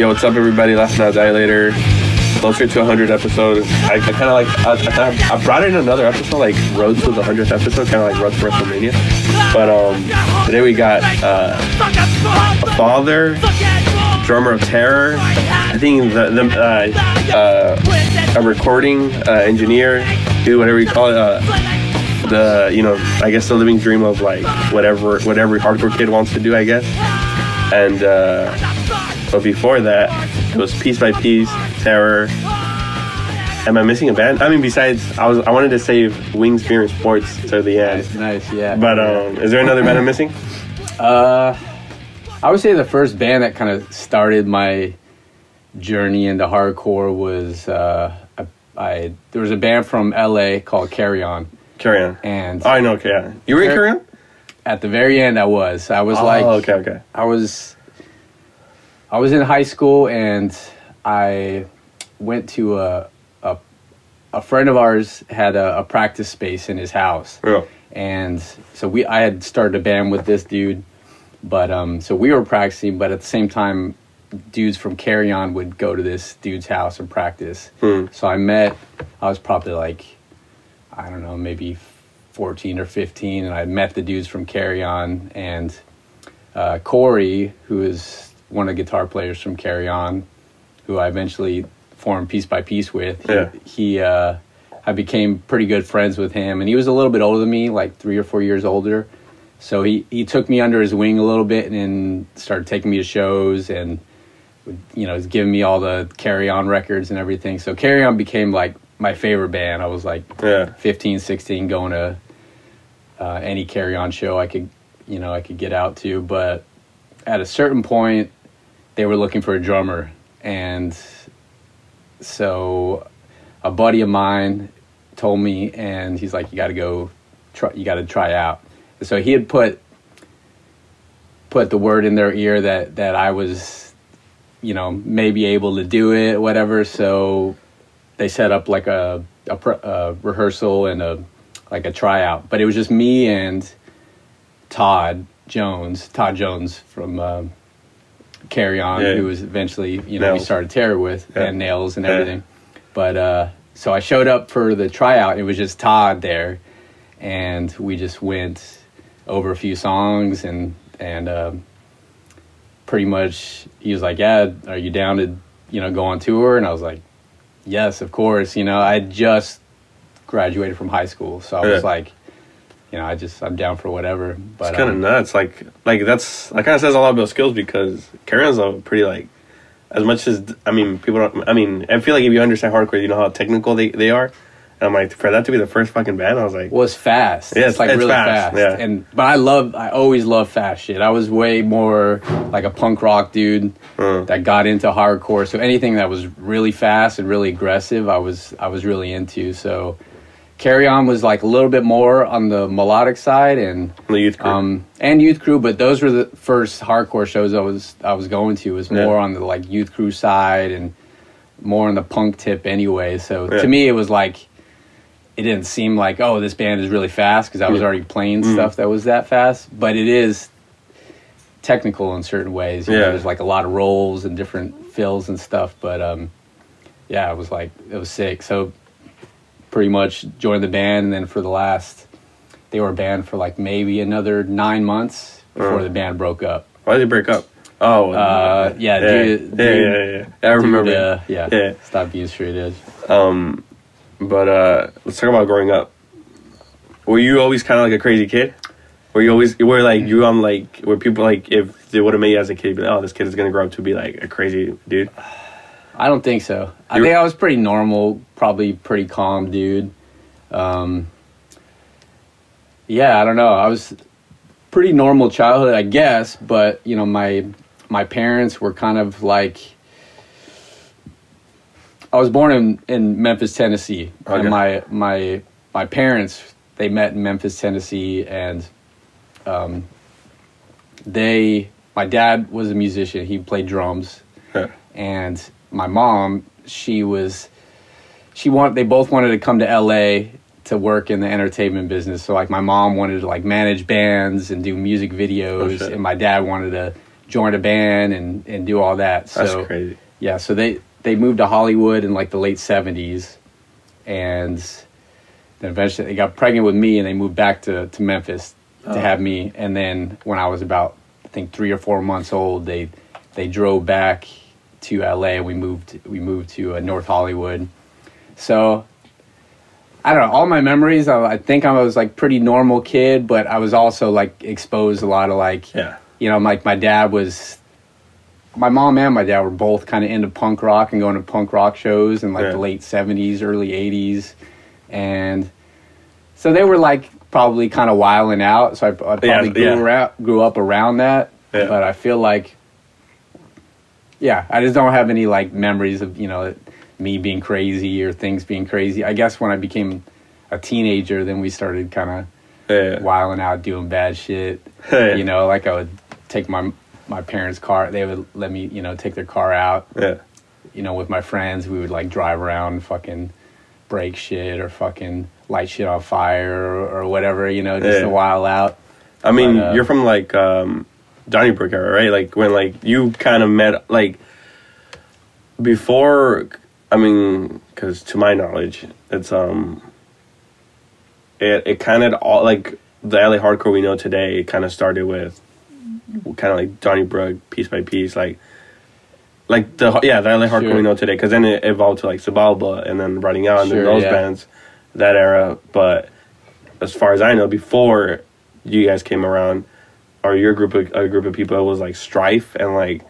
Yo, what's up, everybody? Last Night Dilator. Closer to 100 episodes. I, I kind of like, I, I, kinda- I brought in another episode, like Road to the 100th episode, kind of like Road to WrestleMania. But um, today we got uh, a father, drummer of terror, I think the, the uh, uh, a recording uh, engineer, do whatever you call it. Uh, the you know, I guess the living dream of like whatever whatever hardcore kid wants to do, I guess. And uh, but before that, it was piece by piece, terror. Am I missing a band? I mean, besides, I was I wanted to save Wings Beer and Sports to the end. Nice, nice, yeah. But um, is there another band I'm missing? Uh, I would say the first band that kind of started my journey into hardcore was uh, I, I there was a band from LA called Carry On, Carry on. and Oh, I know. Okay, yeah. you were in Car- Carry on. at the very end I was I was Oh, like okay, okay. I was I was in high school and I went to a a, a friend of ours had a, a practice space in his house Yeah. and so we I had started a band with this dude, but um so we were practicing, but at the same time, dudes from Carry On would go to this dude's house and practice. Hmm. So I met, I was probably like, I don't know, maybe fourteen or fifteen, and I met the dudes from Carry On and uh, Corey, who is one of the guitar players from Carry On, who I eventually formed piece by piece with. He, Yeah. he uh, I became pretty good friends with him, and he was a little bit older than me, like three or four years older. So he, he took me under his wing a little bit and started taking me to shows and you know was giving me all the Carry On records and everything. So Carry On became like my favorite band. I was like Yeah. 15, 16, going to uh, any Carry On show I could you know I could get out to. But at a certain point, they were looking for a drummer, and so a buddy of mine told me, and he's like, "You got to go, try, you got to try out." So he had put put the word in their ear that that I was, you know, maybe able to do it, whatever. So they set up like a a, a rehearsal and a like a tryout, but it was just me and Todd Jones, Todd Jones from um, Carry On, Yeah. who was eventually you know we started Terror with Yeah. and Nails and Yeah. everything. But uh, so I showed up for the tryout. It was just Todd there, and we just went over a few songs and and um, pretty much he was like, "Yeah, are you down to you know go on tour?" And I was like, "Yes, of course." You know, I just graduated from high school, so I was like, you know, I just I'm down for whatever. But It's kind of um, nuts. Like, like that's that kind of says a lot about skills because Carry On's a pretty like, as much as I mean, people don't. I mean, I feel like if you understand hardcore, you know how technical they, they are, And I'm like, for that to be the first fucking band, I was like, was fast. Yeah, it's like it's really fast, fast. yeah. And but I love I always love fast shit. I was way more like a punk rock dude Uh. that got into hardcore. So anything that was really fast and really aggressive, I was I was really into. So Carry On was like a little bit more on the melodic side and the youth group. um and Youth Crew, but those were the first hardcore shows I was I was going to was Yeah. more on the like Youth Crew side and more on the punk tip anyway. So Yeah. to me it was like it didn't seem like oh this band is really fast because I was Mm. already playing stuff that was that fast, but it is technical in certain ways. You know, Yeah. there's like a lot of rolls and different fills and stuff, but um, yeah, it was like it was sick. So pretty much joined the band, and then for the last, they were banned for like maybe another nine months before Uh. the band broke up. Why did they break up? Oh, Uh, yeah, yeah, dude- yeah, dude- yeah, yeah, yeah. I remember. Dude, uh, yeah, Yeah. stop being straight edge. Um, but uh, let's talk about growing up. Were you always kind of like a crazy kid? Were you always were like you on like were people like if they would have met you as a kid, be like, oh, this kid is gonna grow up to be like a crazy dude? I don't think so. I You- think I was pretty normal, probably pretty calm dude. Um, yeah, I don't know. I was pretty normal childhood, I guess, but you know, my my parents were kind of like I was born in, in Memphis, Tennessee, Okay. and my my my parents they met in Memphis, Tennessee, and um, they my dad was a musician. He played drums, and my mom she was she want they both wanted to come to LA to work in the entertainment business. So like my mom wanted to like manage bands and do music Oh, videos, shit. and my dad wanted to join a band and and do all that. That's so crazy. yeah, so they they moved to Hollywood in like the late seventies, and then eventually they got pregnant with me, and they moved back to to Memphis Oh. to have me. And then when I was about I think three or four months old, they they drove back to LA. and We moved we moved to uh, North Hollywood. So I don't know. All my memories, I, I think I was like pretty normal kid, but I was also like exposed a lot of like Yeah. you know, like my dad was, my mom and my dad were both kind of into punk rock and going to punk rock shows in like Yeah. the late seventies, early eighties, and so they were like probably kind of wiling out. So I, I probably Yeah, grew. Around, grew up around that, Yeah. but I feel like, yeah, I just don't have any like memories of you know me being crazy or things being crazy. I guess when I became a teenager, then we started kind of Yeah. wilding out, doing bad shit. Yeah. You know, like I would take my my parents' car. They would let me, you know, take their car out. Yeah. You know, with my friends, we would like drive around, fucking break shit or fucking light shit on fire or, or whatever. You know, just Yeah. a while out. I mean, But, uh, you're from like um, Donnybrook era, right? Like when like you kind of met like before. I mean, because to my knowledge, it's um, it it kind of all like the LA hardcore we know today. It kind of started with kind of like Donnybrook, piece by piece, like like the yeah the LA hardcore Sure. we know today. Because then it evolved to like Xibalba and then Rotting Out and then Sure, those yeah. bands, that era. But as far as I know, before you guys came around, or your group of a group of people was like Strife and like,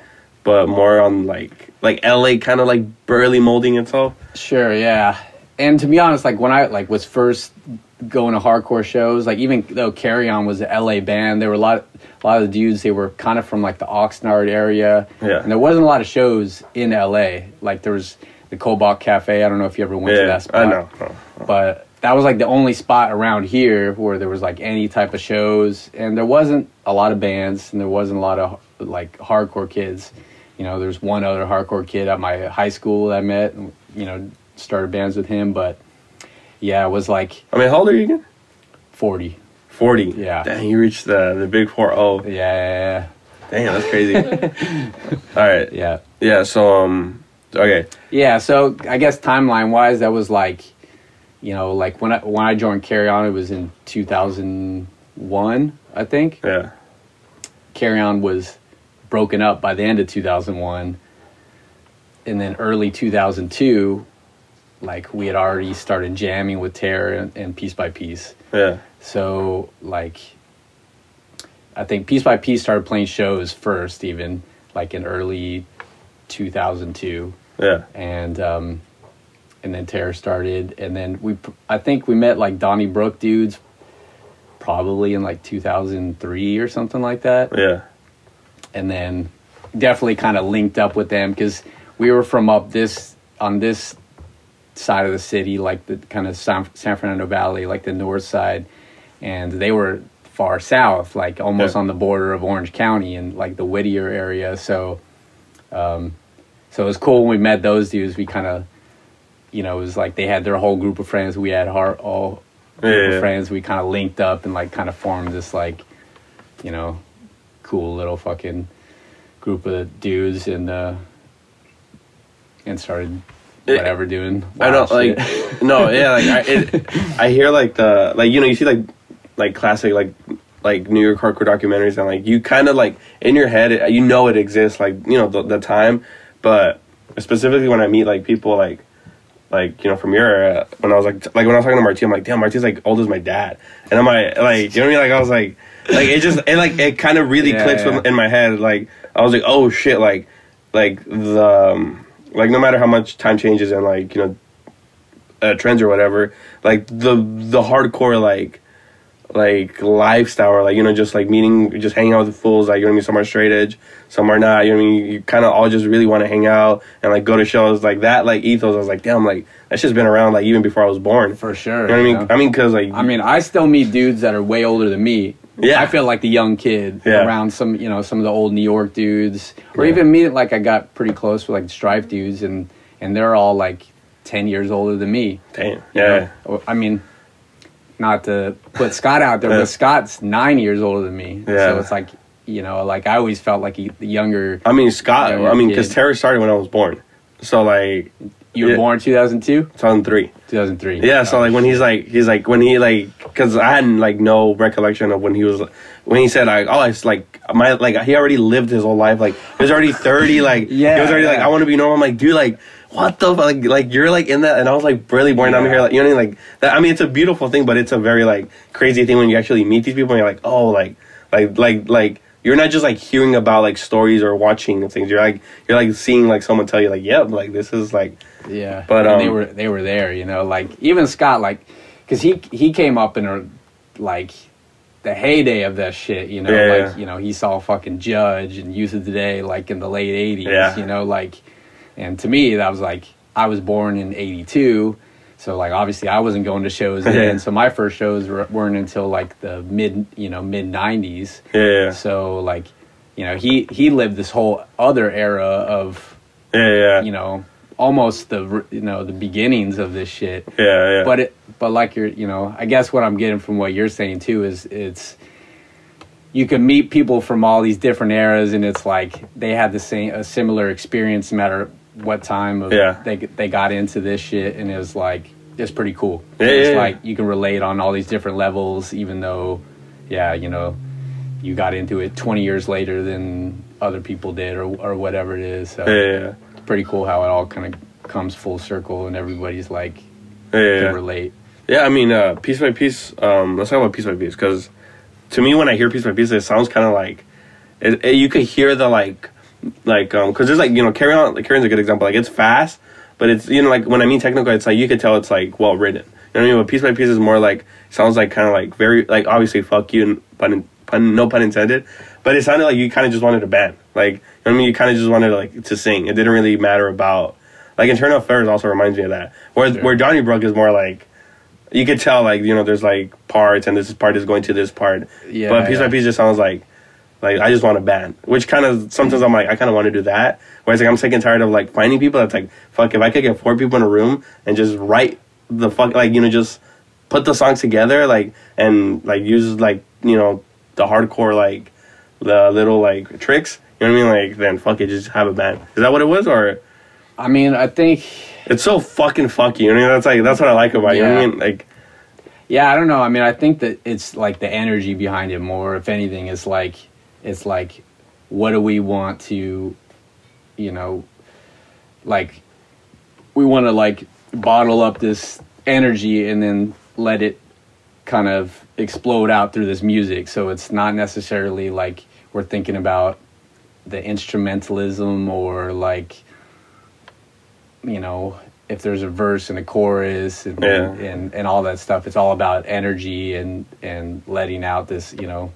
but more on like like LA kind of like burly molding itself. Sure, yeah. And to be honest, like when I like was first going to hardcore shows, like even though Carry On was a LA band, there were a lot a lot of the dudes they were kind of from like the Oxnard area. Yeah. And there wasn't a lot of shows in LA. Like there was the Cobalt Cafe. I don't know if you ever went to that spot. I know. Oh, oh. But that was like the only spot around here where there was like any type of shows and there wasn't a lot of bands and there wasn't a lot of like hardcore kids. You know, there's one other hardcore kid at my high school that I met and you know, started bands with him, but yeah, it was like I mean, how old are you again? 40. Forty. Yeah. Dang, you reached the the big four oh. Yeah, yeah, Damn, that's crazy. All right. yeah. Yeah. So um. Okay. Yeah, so I guess timeline wise, that was like, you know, like when I when I joined Carry On, it was in 2001, I think. Yeah. Carry On was broken up by the end of 2001. And then early 2002, like we had already started jamming with Terror and, and Piece by Piece. Yeah. So, like, I think Piece by Piece started playing shows first, even like in early 2002 Yeah. and um, and then Terror started, and then we I think we met like donnie Donnybrook dudes probably in like 2003 or something like that. Yeah. And then definitely kind of linked up with them because we were from up this on this side of the city, like the kind of San, San Fernando Valley, like the north side, and they were far south, like almost Yeah. on the border of Orange County and like the Whittier area. So, um, so it was cool when we met those dudes. We kind of, you know, it was like they had their whole group of friends. We had our all group Yeah, of friends. We kind of linked up and like kind of formed this like, you know, cool little fucking group of dudes and uh, and started It- whatever doing. I know, wild like, no, yeah, like, I, it, I hear like the, like, you know, you see like, like classic, like, like New York hardcore documentaries, and like, you kind of like in your head, it, you know, it exists, like, you know, the, the time, but specifically when I meet like people like, like you know, from your era, when I was like, like when I was talking to Marty, I'm like, damn, Marty's like old as my dad, and I'm like, like, you know what I mean? Like, I was like, like it just, it like, it kind of really Yeah, clicks yeah. with- in my head, like, I was like, oh shit, like, like the, um, like no matter how much time changes and like you know uh, trends or whatever like the the hardcore like like lifestyle or like you know just like meeting just hanging out with the fools like you know what I mean some are straight edge some are not you know what I mean you kind of all just really want to hang out and like go to shows like that like ethos I was like damn like that's just been around like even before I was born for sure. you know what I mean? I mean because like I mean, I still meet dudes that are way older than me. Yeah. I feel like the young kid Yeah. around some, you know, some of the old New York dudes, or Yeah. even me. Like I got pretty close with like Strife dudes, and and they're all like ten years older than me. damn yeah know? I mean, not to put Scott out there, but Scott's nine years older than me. Yeah. So it's like, you know, like I always felt like the younger. I mean Scott I mean because Terror started when I was born so like You were Yeah. born two thousand two, 2003 two thousand three. Yeah, so like when he's like he's like when he like because I hadn't like no recollection of when he was when he said like oh it's like my like he already lived his whole life like he was already thirty like Yeah, he was already like. I want to be normal I'm like dude like what the fuck like like you're like in that and I was like really born down Yeah. here like you know what I mean like that I mean it's a beautiful thing but it's a very like crazy thing when you actually meet these people and you're like oh like like like like you're not just like hearing about like stories or watching things you're like you're like seeing like someone tell you like yep like this is like Yeah, But, and they um, were they were there, you know. Like even Scott, like, because he he came up in a like the heyday of that shit, you know. Yeah, like yeah. you know he saw fucking Judge and Youth of Today like in the late '80s, Yeah. you know. Like, and to me that was like I was born in '82, so like obviously I wasn't going to shows Yeah. then. So my first shows were, weren't until like the mid you know mid '90s. yeah yeah So like, you know he he lived this whole other era of yeah yeah you know almost the you know the beginnings of this shit yeah yeah but it but like you're you know i guess what i'm getting from what you're saying too is it's you can meet people from all these different eras and it's like they had the same a similar experience no matter what time of Yeah. they they got into this shit and it was like it's pretty cool Yeah, it's yeah, like you can relate on all these different levels even though yeah you know you got into it 20 years later than other people did or or whatever it is so yeah yeah pretty cool how it all kind of comes full circle and everybody's like can relate. Yeah, I mean, uh, piece by piece. Um, let's talk about piece by piece because to me, when I hear piece by piece, it sounds kind of like it, it- you could hear the like, like, um, because there's like you know, carry on. Like, carry on's a good example. Like, it's fast, but it's you know, like when I mean technical, it's like you could tell it's like well written. You know what I mean? But piece by piece is more like sounds like kind of like very like obviously fuck you and pun, pun no pun intended, but it sounded like you kind of just wanted a band. Like, you know what I mean? You kind of just wanted like to sing. It didn't really matter about. Like Internal Affairs also reminds me of that. Where Sure. where Donnybrook is more like you could tell like you know there's like parts and this part is going to this part. Yeah, But piece yeah. by piece just sounds like like I just want a band, which kind of sometimes I'm like I kind of want to do that. Whereas like I'm sick and tired of like finding people that's like fuck if I could get four people in a room and just write the fuck like you know just put the songs together like and like use like you know the hardcore like the little like tricks. You know what I mean? Like then fuck it, just have a band. Is that what it was or? I mean, I think, It's so fucking fucky. You know I mean? That's like that's what I like about it. You know what I Yeah. mean? Like yeah, I don't know. I mean, I think that it's like the energy behind it more. If anything, it's like, it's like, what do we want to, you know, like, we want to like bottle up this energy and then let it kind of explode out through this music. So it's not necessarily like we're thinking about the instrumentalism or like you know if there's a verse and a chorus and, Yeah. and and all that stuff. It's all about energy and and letting out this, you know,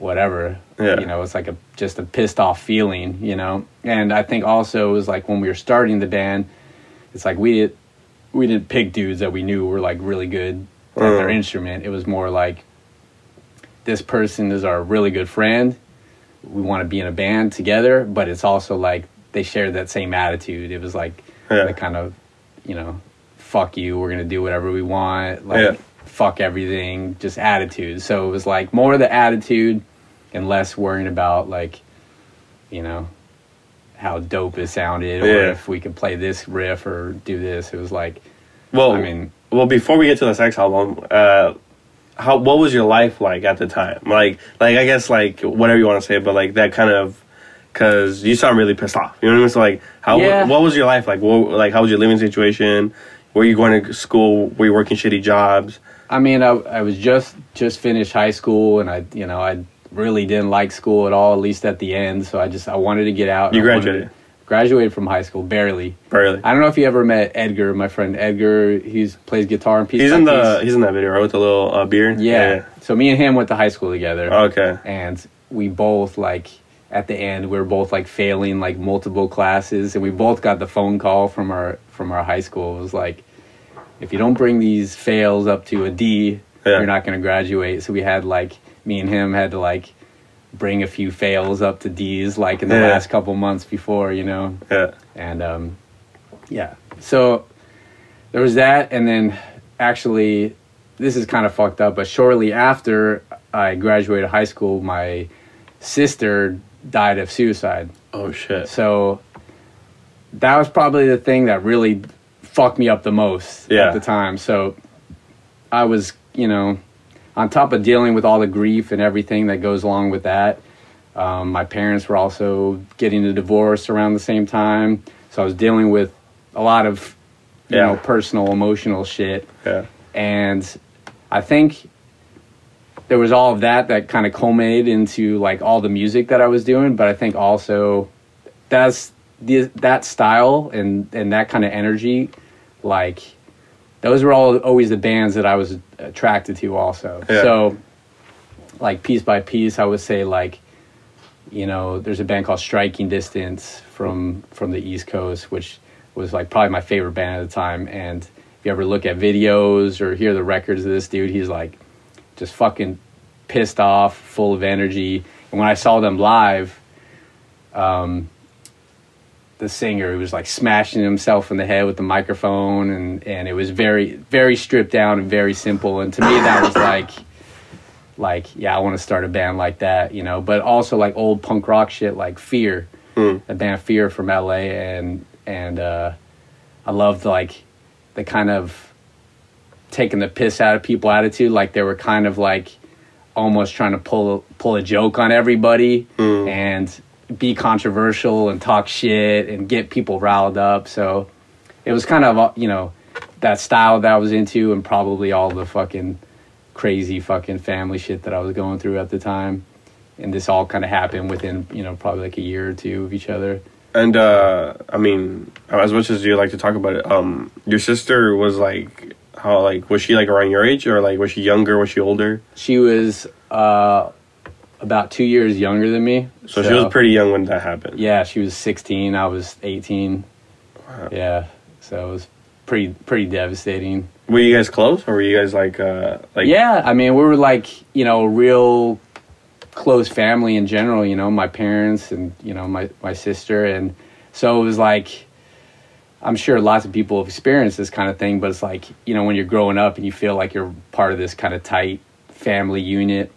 whatever. Yeah. You know, it's like a just a pissed off feeling, you know. And I think also it was like when we were starting the band, it's like we we didn't pick dudes that we knew were like really good at their Mm. instrument. It was more like this person is our really good friend. We want to be in a band together, but it's also like they shared that same attitude. It was like Yeah. the kind of, you know, fuck you, we're gonna do whatever we want, like Yeah. fuck everything, just attitude. So it was like more the attitude and less worrying about like, you know, how dope it sounded or Yeah. if we could play this riff or do this. It was like Well, I mean- well, before we get to the sex album, uh, how what was your life like at the time? Like, like I guess like whatever you want to say, but like that kind of because you sound really pissed off. You know what I mean? So like, how Yeah. what was your life like? What, like how was your living situation? Were you going to school? Were you working shitty jobs? I mean, I, I was just just finished high school, and I, you know, I really didn't like school at all, at least at the end. So I just I wanted to get out. You graduated? to- graduated from high school, barely. Barely. I don't know if you ever met Edgar, my friend Edgar. He's plays guitar and piece. He's in the Piece. he's in that video right with the little uh, beard. yeah. So me and him went to high school together. Okay. and we both like at the end we were both like failing like multiple classes and we both got the phone call from our from our high school it was like if you don't bring these fails up to a d Yeah. you're not going to graduate so we had like me and him had to like bring a few fails up to d's like in the Yeah. last couple months before you know Yeah. and um, yeah so there was that and then actually this is kind of fucked up but shortly after i graduated high school my sister died of suicide Oh shit. so that was probably the thing that really fucked me up the most Yeah. at the time so i was you know on top of dealing with all the grief and everything that goes along with that um, my parents were also getting a divorce around the same time so i was dealing with a lot of you Yeah. know personal emotional shit Yeah. and I think there was all of that that kind of culminated into like all the music that I was doing, but I think also that's the, that style and and that kind of energy, like those were all always the bands that I was attracted to also. Yeah. So like piece by piece, I would say like you know there's a band called Striking Distance from from the East Coast, which was like probably my favorite band at the time. And if you ever look at videos or hear the records of this dude, he's like just fucking pissed off, full of energy. And when I saw them live, um, the singer who was like smashing himself in the head with the microphone, and and it was very very stripped down and very simple. And to me, that was like like yeah, I want to start a band like that, you know. But also like old punk rock shit, like Fear, the band Fear from LA, and and uh, I loved like the kind of taking the piss out of people attitude, like they were kind of like almost trying to pull pull a joke on everybody and be controversial and talk shit and get people riled up. So it was kind of uh, you know that style that I was into, and probably all the fucking crazy fucking family shit that I was going through at the time. And this all kind of happened within you know probably like a year or two of each other. And uh I mean, as much as you like to talk about it, um, your sister was like how like was she like around your age or like was she younger? Was she older? She was uh, about two years younger than me. So, she was pretty young when that happened. Yeah, she was 16. I was 18. Yeah, so it was pretty pretty devastating. Were you guys close, or were you guys like uh like yeah, I mean, we were like you know a real close family in general. You know, my parents and you know my my sister, and so it was like. I'm sure lots of people have experienced this kind of thing, but it's like, you know, when you're growing up and you feel like you're part of this kind of tight family unit,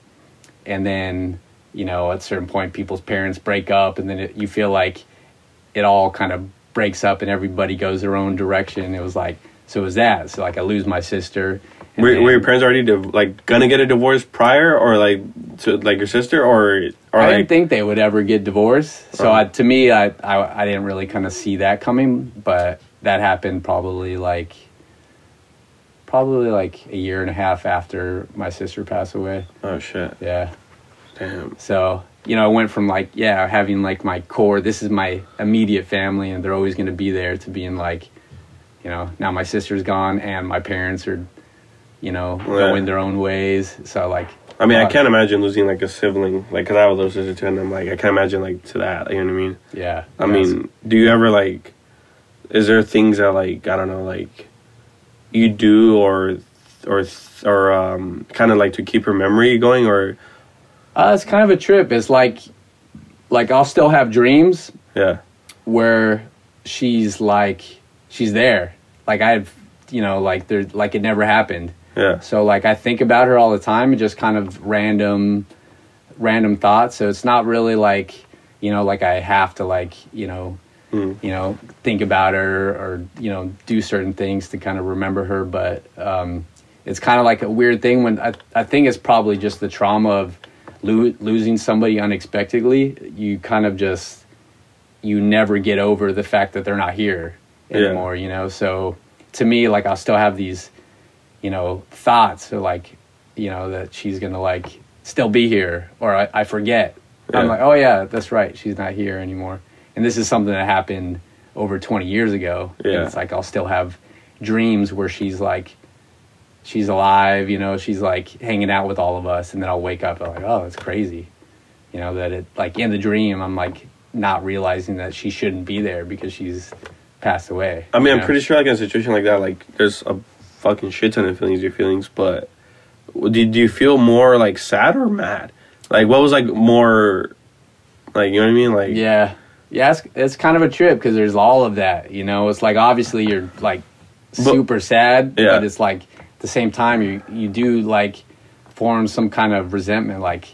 and then, you know, at a certain point, people's parents break up, and then it, you feel like it all kind of breaks up and everybody goes their own direction. It was like, so it was that. So, like, I lose my sister. Were, were your parents already div- like gonna get a divorce prior, or like to like your sister, or or I like didn't think they would ever get divorced. So Uh-huh. I, to me, I, I I didn't really kind of see that coming, but that happened probably like probably like a year and a half after my sister passed away. oh shit, Yeah. damn, So you know, I went from like yeah having like my core. This is my immediate family, and they're always going to be there. To being like, you know, now my sister's gone and my parents are, you know, Yeah. going their own ways. So like, I mean, I uh, can't imagine losing like a sibling, like because I have a little sister too, and I'm like, I can't imagine like to that. You know what I mean? Yeah. I yes. mean, do you ever like? Is there things that like I don't know, like you do or or or um kind of like to keep her memory going, or uh, it's kind of a trip. It's like, like I'll still have dreams yeah, where she's like, she's there. Like I've, you know, like there, like it never happened. yeah, So like I think about her all the time and just kind of random random thoughts. So it's not really like, you know, like I have to like, you know, Mm. you know, think about her or, you know, do certain things to kind of remember her, but um it's kind of like a weird thing when I I think it's probably just the trauma of lo- losing somebody unexpectedly. You kind of just you never get over the fact that they're not here Yeah. anymore, you know. So to me like I'll still have these you know, thoughts or like, you know, that she's gonna like still be here or I, I forget. I'm like, oh yeah, that's right, she's not here anymore. And this is something that happened over 20 years ago. And Yeah. it's like I'll still have dreams where she's like, she's alive, you know, she's like hanging out with all of us, and then I'll wake up and I'm like, oh, it's crazy, you know, that it like in the dream I'm like not realizing that she shouldn't be there because she's passed away. I mean, I'm know? pretty sure like in a situation like that, like there's a fucking shit ton of feelings, your feelings, but do, do you feel more like sad or mad? Like what was like more, like you know what I mean? Like Yeah, yeah, it's, it's kind of a trip because there's all of that. You know, it's like obviously you're like super sad, Yeah. but it's like at the same time you you do like form some kind of resentment. Like,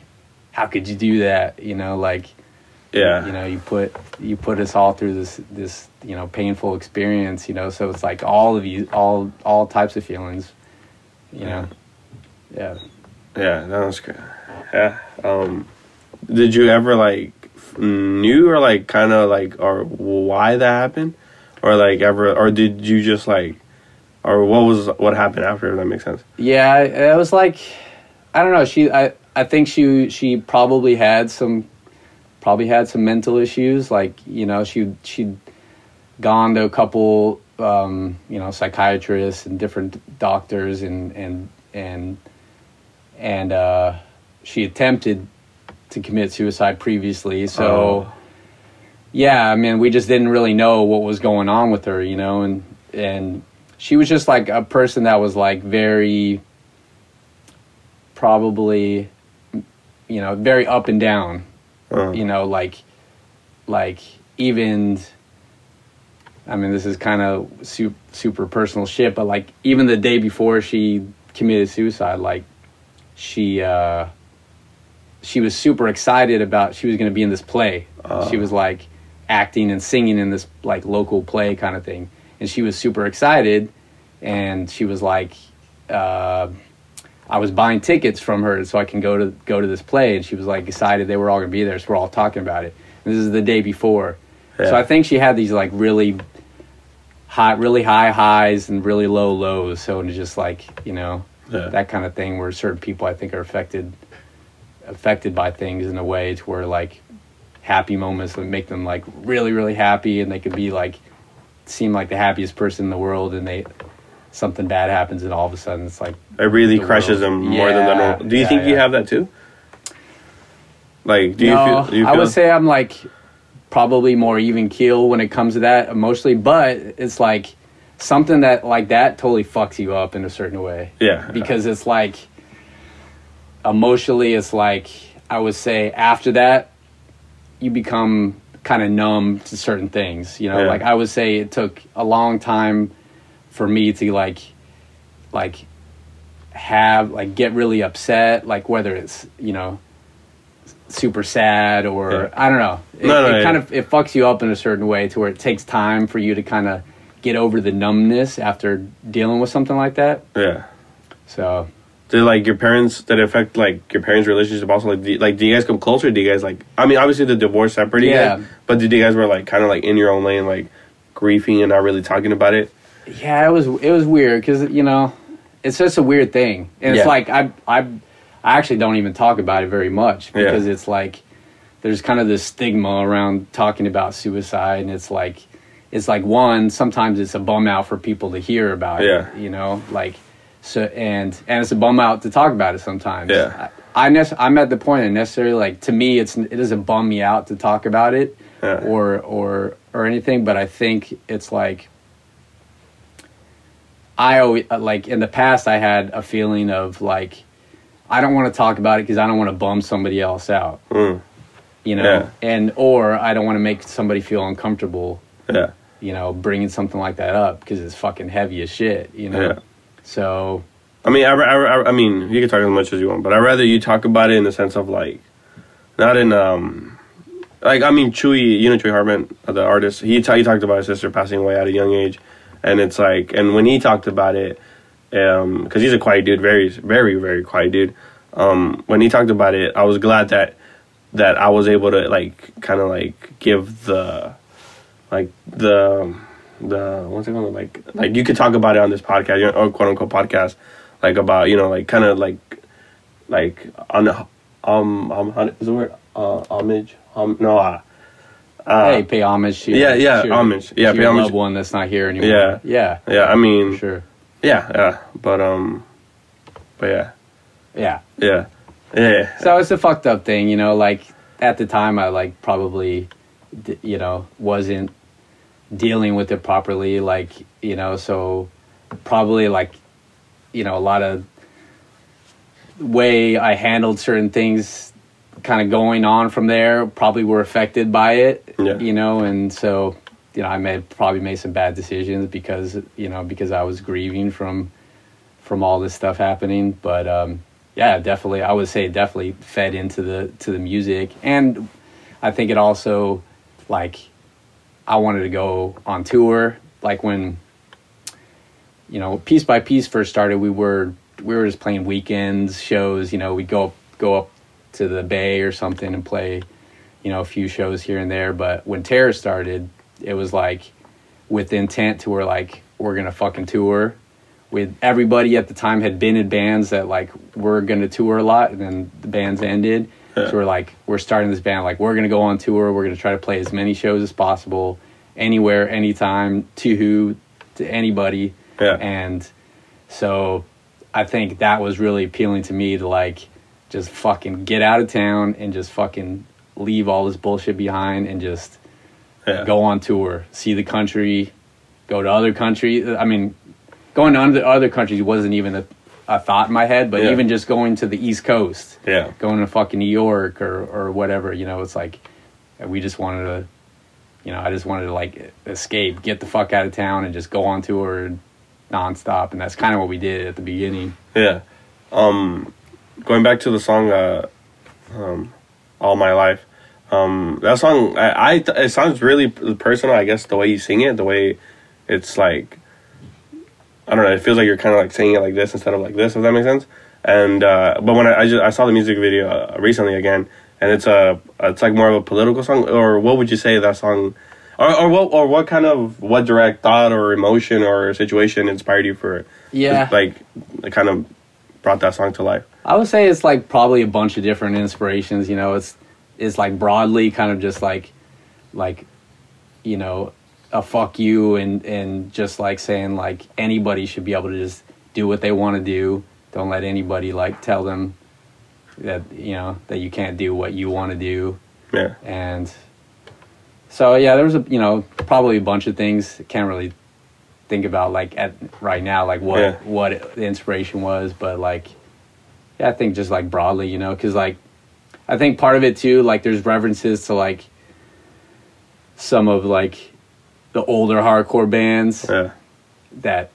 how could you do that? You know, like yeah, you know you put you put us all through this this you know painful experience. You know, so it's like all of you all all types of feelings. You know, yeah. Yeah, that was good. Yeah. Um, did you ever like knew or like kind of like or why that happened, or like ever or did you just like, or what was what happened after? If that makes sense. Yeah, it was like I don't know. She, I, I think she, she probably had some, probably had some mental issues. Like you know, she, she'd gone to a couple, um, you know, psychiatrists and different doctors, and and and and uh, she attempted to commit suicide previously. So. Oh. Yeah, I mean, we just didn't really know what was going on with her, you know, and and she was just like a person that was like very probably you know, very up and down, Uh, you know, like like even I mean, this is kind of super, super personal shit, but like even the day before she committed suicide, like she uh she was super excited about she was going to be in this play. she was like acting and singing in this like local play kind of thing, and she was super excited, and she was like, uh, I was buying tickets from her so I can go to go to this play, and she was like excited they were all going to be there, so we're all talking about it. This is the day before, so I think she had these like really high, really high highs and really low lows. So it's just like you know Yeah. that kind of thing where certain people I think are affected affected by things in a way to where like happy moments would make them like really really happy and they could be like seem like the happiest person in the world and they something bad happens and all of a sudden it's like it really the crushes world. them more than the normal. Do you yeah, think you have that too? Like, do you feel? Do you I would say I'm like probably more even keel when it comes to that emotionally, but it's like something that like that totally fucks you up in a certain way. Yeah. Because it's like emotionally it's like I would say after that you become kind of numb to certain things, you know? Yeah. Like I would say it took a long time for me to like like have like get really upset like whether it's, you know, super sad or Yeah. I don't know. It, No, no, it yeah. kind of it fucks you up in a certain way to where it takes time for you to kind of get over the numbness after dealing with something like that. yeah. So Did like your parents did it affect like your parents' relationship also like do, like do you guys come closer? Do you guys like I mean obviously the divorce separated Yeah. guys, but did you guys were like kind of like in your own lane like grieving and not really talking about it? yeah, it was it was weird because you know it's just a weird thing, and Yeah. it's like I I I actually don't even talk about it very much Yeah. because it's like there's kind of this stigma around talking about suicide, and it's like it's like one sometimes it's a bum out for people to hear about Yeah. it you know like so and and it's a bum out to talk about it sometimes Yeah. I, I nec- I'm at the point of necessarily like to me it's it doesn't bum me out to talk about it Yeah. or or or anything but I think it's like I always like in the past I had a feeling of like I don't want to talk about it because I don't want to bum somebody else out Mm. you know Yeah. and or I don't want to make somebody feel uncomfortable Yeah. you know, bringing something like that up because it's fucking heavy as shit, you know. Yeah. So I mean, I, I, I mean, you can talk as much as you want, but I'd rather you talk about it in the sense of like, not in um, like I mean, Chewy, you know, Chewy Hartman, the artist. He he talked about his sister passing away at a young age, and it's like, and when he talked about it, um, because he's a quiet dude, very, very, very quiet dude. Um, when he talked about it, I was glad that that I was able to like kind of like give the like the the what's it called like like you could talk about it on this podcast you know, or quote unquote podcast like about you know like kind of like like on um um how- is the word uh homage um no uh, uh hey, pay homage to yeah, yeah, to homage. Yeah, to pay your homage. loved one that's not here anymore. Yeah. yeah, yeah I mean sure. yeah yeah but um but yeah Yeah. yeah yeah So it's a fucked up thing, you know. Like at the time, I like probably, you know, wasn't dealing with it properly. Like you know, so probably like, you know, a lot of way I handled certain things, kind of going on from there, probably were affected by it. Yeah. You know, and so you know, I made probably made some bad decisions because you know because I was grieving from from all this stuff happening. But um, yeah, definitely, I would say it definitely fed into the to the music, and I think it also like I wanted to go on tour. Like when you know, piece by piece first started, we were we were just playing weekends shows. You know, we'd go go up to the Bay or something and play, you know, a few shows here and there. But when Terror started, it was like with intent to where like we're gonna fucking tour. With everybody at the time had been in bands that like we're gonna tour a lot, and then the bands ended. Yeah. So we're like we're starting this band like we're gonna go on tour. We're gonna try to play as many shows as possible, anywhere, anytime, to who, to anybody. Yeah. And so I think that was really appealing to me to like just fucking get out of town and just fucking leave all this bullshit behind and just yeah go on tour, see the country, go to other countries. I mean, going to other- other countries wasn't even a, a thought in my head, but Yeah. even just going to the East Coast, yeah going to fucking New York or, or whatever, you know, it's like we just wanted to, you know, I just wanted to like escape, get the fuck out of town and just go on tour nonstop. And that's kind of what we did at the beginning. Yeah. Um, going back to the song, uh, um, "All My Life," um, that song, I, I it sounds really personal. I guess the way you sing it, the way it's like, I don't know. It feels like you're kind of like saying it like this instead of like this. If that makes sense. And uh, but when I, I just I saw the music video uh, recently again, and it's a it's like more of a political song. Or what would you say that song? Or, or what or what kind of what direct thought or emotion or situation inspired you for Yeah. like it kind of brought that song to life. I would say it's like probably a bunch of different inspirations. You know, it's it's like broadly kind of just like like you know a fuck you and and just like saying like anybody should be able to just do what they want to do. Don't let anybody like tell them that you know that you can't do what you want to do. Yeah, And so yeah, there was a you know probably a bunch of things. Can't really think about like at right now like what Yeah. what the inspiration was, but like yeah, I think just like broadly, you know, because like I think part of it too, like there's references to like some of like the older hardcore bands yeah, that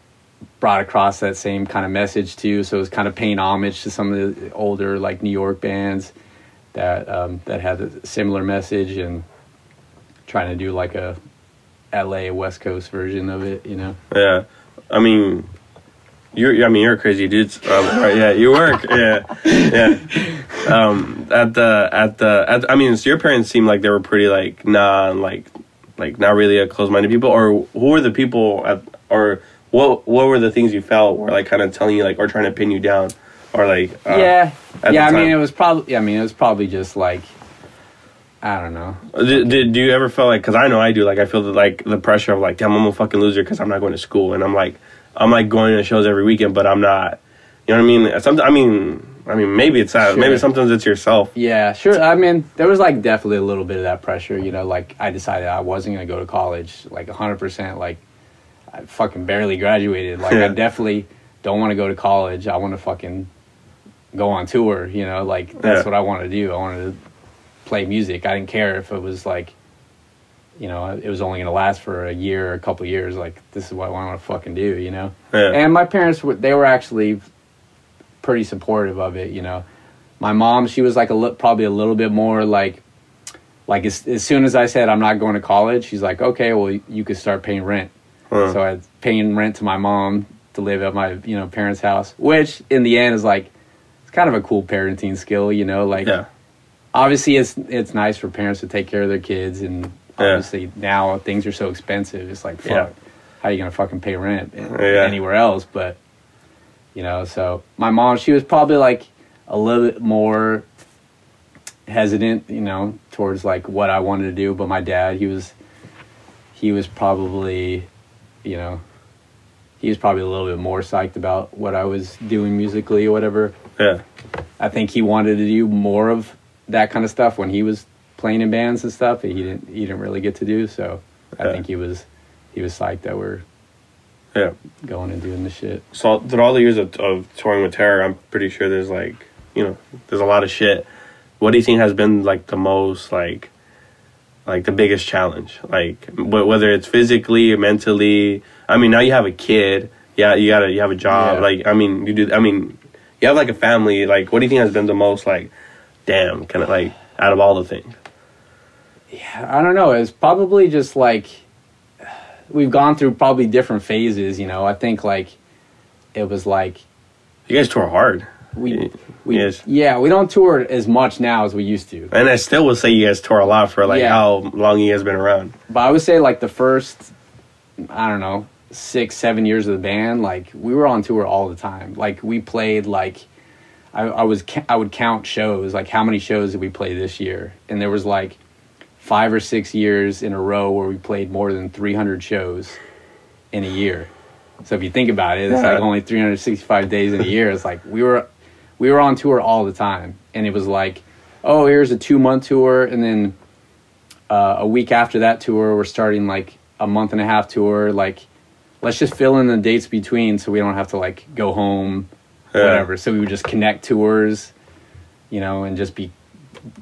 brought across that same kind of message too. So it was kind of paying homage to some of the older like New York bands that um, that had a similar message and trying to do like a LA West Coast version of it, you know. yeah. I mean, you're I mean you're a crazy dudes. Um, right, yeah, you work. Yeah, yeah. Um, at the at the at, I mean, so your parents seem like they were pretty like nah, like like not really a close-minded people. Or who were the people at or what what were the things you felt were like kind of telling you like or trying to pin you down or like uh, yeah, yeah. I the mean, it was probably. yeah, I mean, it was probably just like. I don't know. Did, did do you ever feel like? Because I know I do. Like I feel the, like the pressure of like, damn, I'm a fucking loser because I'm not going to school, and I'm like, I'm like going to shows every weekend, but I'm not. You know what I mean? Some, I mean, I mean, maybe it's that. Sure. Maybe sometimes it's yourself. Yeah, sure. I mean, there was like definitely a little bit of that pressure. You know, like I decided I wasn't gonna go to college, like 100. percent Like I fucking barely graduated. Like Yeah. I definitely don't want to go to college. I want to fucking go on tour. You know, like that's Yeah. what I want to do. I wanted to play music. I didn't care if it was like, you know, it was only gonna last for a year or a couple years. Like this is what I want to fucking do. You know. Yeah. And my parents were they were actually pretty supportive of it, you know. My mom, she was like a li- probably a little bit more like like as, as soon as I said I'm not going to college, she's like, "Okay, well you could start paying rent." Huh. So I was paying rent to my mom to live at my, you know, parents' house, which in the end is like it's kind of a cool parenting skill, you know, like yeah. obviously it's it's nice for parents to take care of their kids and Yeah. obviously now things are so expensive it's like fuck Yeah. how you gonna fucking pay rent Yeah. anywhere else but you know so my mom she was probably like a little bit more hesitant you know towards like what i wanted to do but my dad he was he was probably you know he was probably a little bit more psyched about what i was doing musically or whatever Yeah. I think he wanted to do more of that kind of stuff when he was playing in bands and stuff that he didn't he didn't really get to do. So I think he was he was psyched that we're Yeah. going and doing the shit. So through all the years of, of touring with Terror, I'm pretty sure there's like, you know, there's a lot of shit. What do you think has been like the most like, like the biggest challenge? Like wh- whether it's physically or mentally. I mean, now you have a kid. Yeah, you gotta you have a job. Yeah. Like I mean, you do. I mean, you have like a family. Like what do you think has been the most like, damn, kind of like out of all the things? Yeah, I don't know. It's probably just like we've gone through probably different phases. You know, I think like it was like You guys tour hard. we we Yes. yeah we don't tour as much now as we used to. And I still would say you guys tour a lot for like Yeah. how long you guys been around. But I would say like the first, I don't know, six, seven years of the band, like we were on tour all the time. Like we played like, I, I was I would count shows like how many shows did we play this year, and there was like five or six years in a row where we played more than three hundred shows in a year. So if you think about it, it's Yeah. like only 365 days in a year. It's like we were we were on tour all the time, and it was like, oh, here's a two month tour, and then uh, a week after that tour, we're starting like a month and a half tour. Like, let's just fill in the dates between so we don't have to like go home, Yeah. whatever. So we would just connect tours, you know, and just be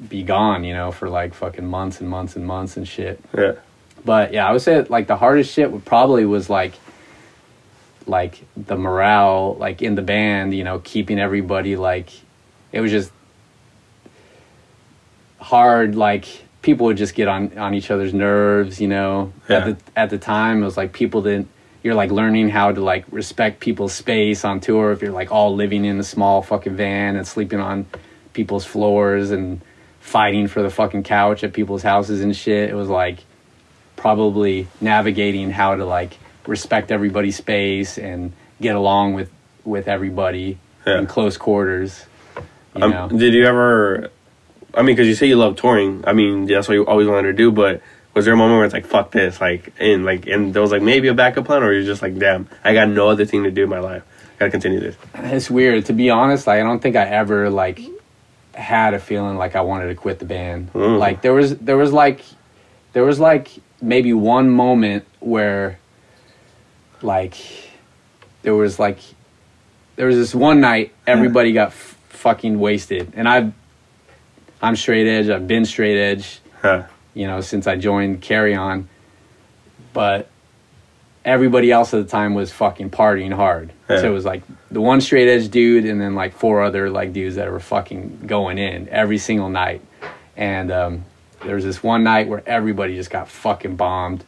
be gone, you know, for like fucking months and months and months and shit. Yeah. But yeah, I would say like the hardest shit would probably was like like the morale like in the band, you know, keeping everybody like it was just hard like people would just get on on each other's nerves, you know. Yeah. At the at the time it was like people didn't you're like learning how to like respect people's space on tour if you're like all living in a small fucking van and sleeping on people's floors and fighting for the fucking couch at people's houses and shit. It was like probably navigating how to like respect everybody's space and get along with with everybody Yeah. in close quarters. You Um, know, did you ever? I mean, because you say you love touring. I mean, that's what you always wanted to do. But was there a moment where it's like, "Fuck this," like, and like, and there was like maybe a backup plan, or you're just like, "Damn, I got no other thing to do in my life. I gotta continue this." it's weird to be honest. Like, I don't think I ever like had a feeling like I wanted to quit the band. Mm. Like there was there was like there was like maybe one moment where like there was like there was this one night everybody got f- fucking wasted and I I'm straight edge. I've been straight edge. Huh. you know, since I joined Carry On. But everybody else at the time was fucking partying hard. Yeah. So it was like the one straight edge dude and then like four other like dudes that were fucking going in every single night. And um, there was this one night where everybody just got fucking bombed.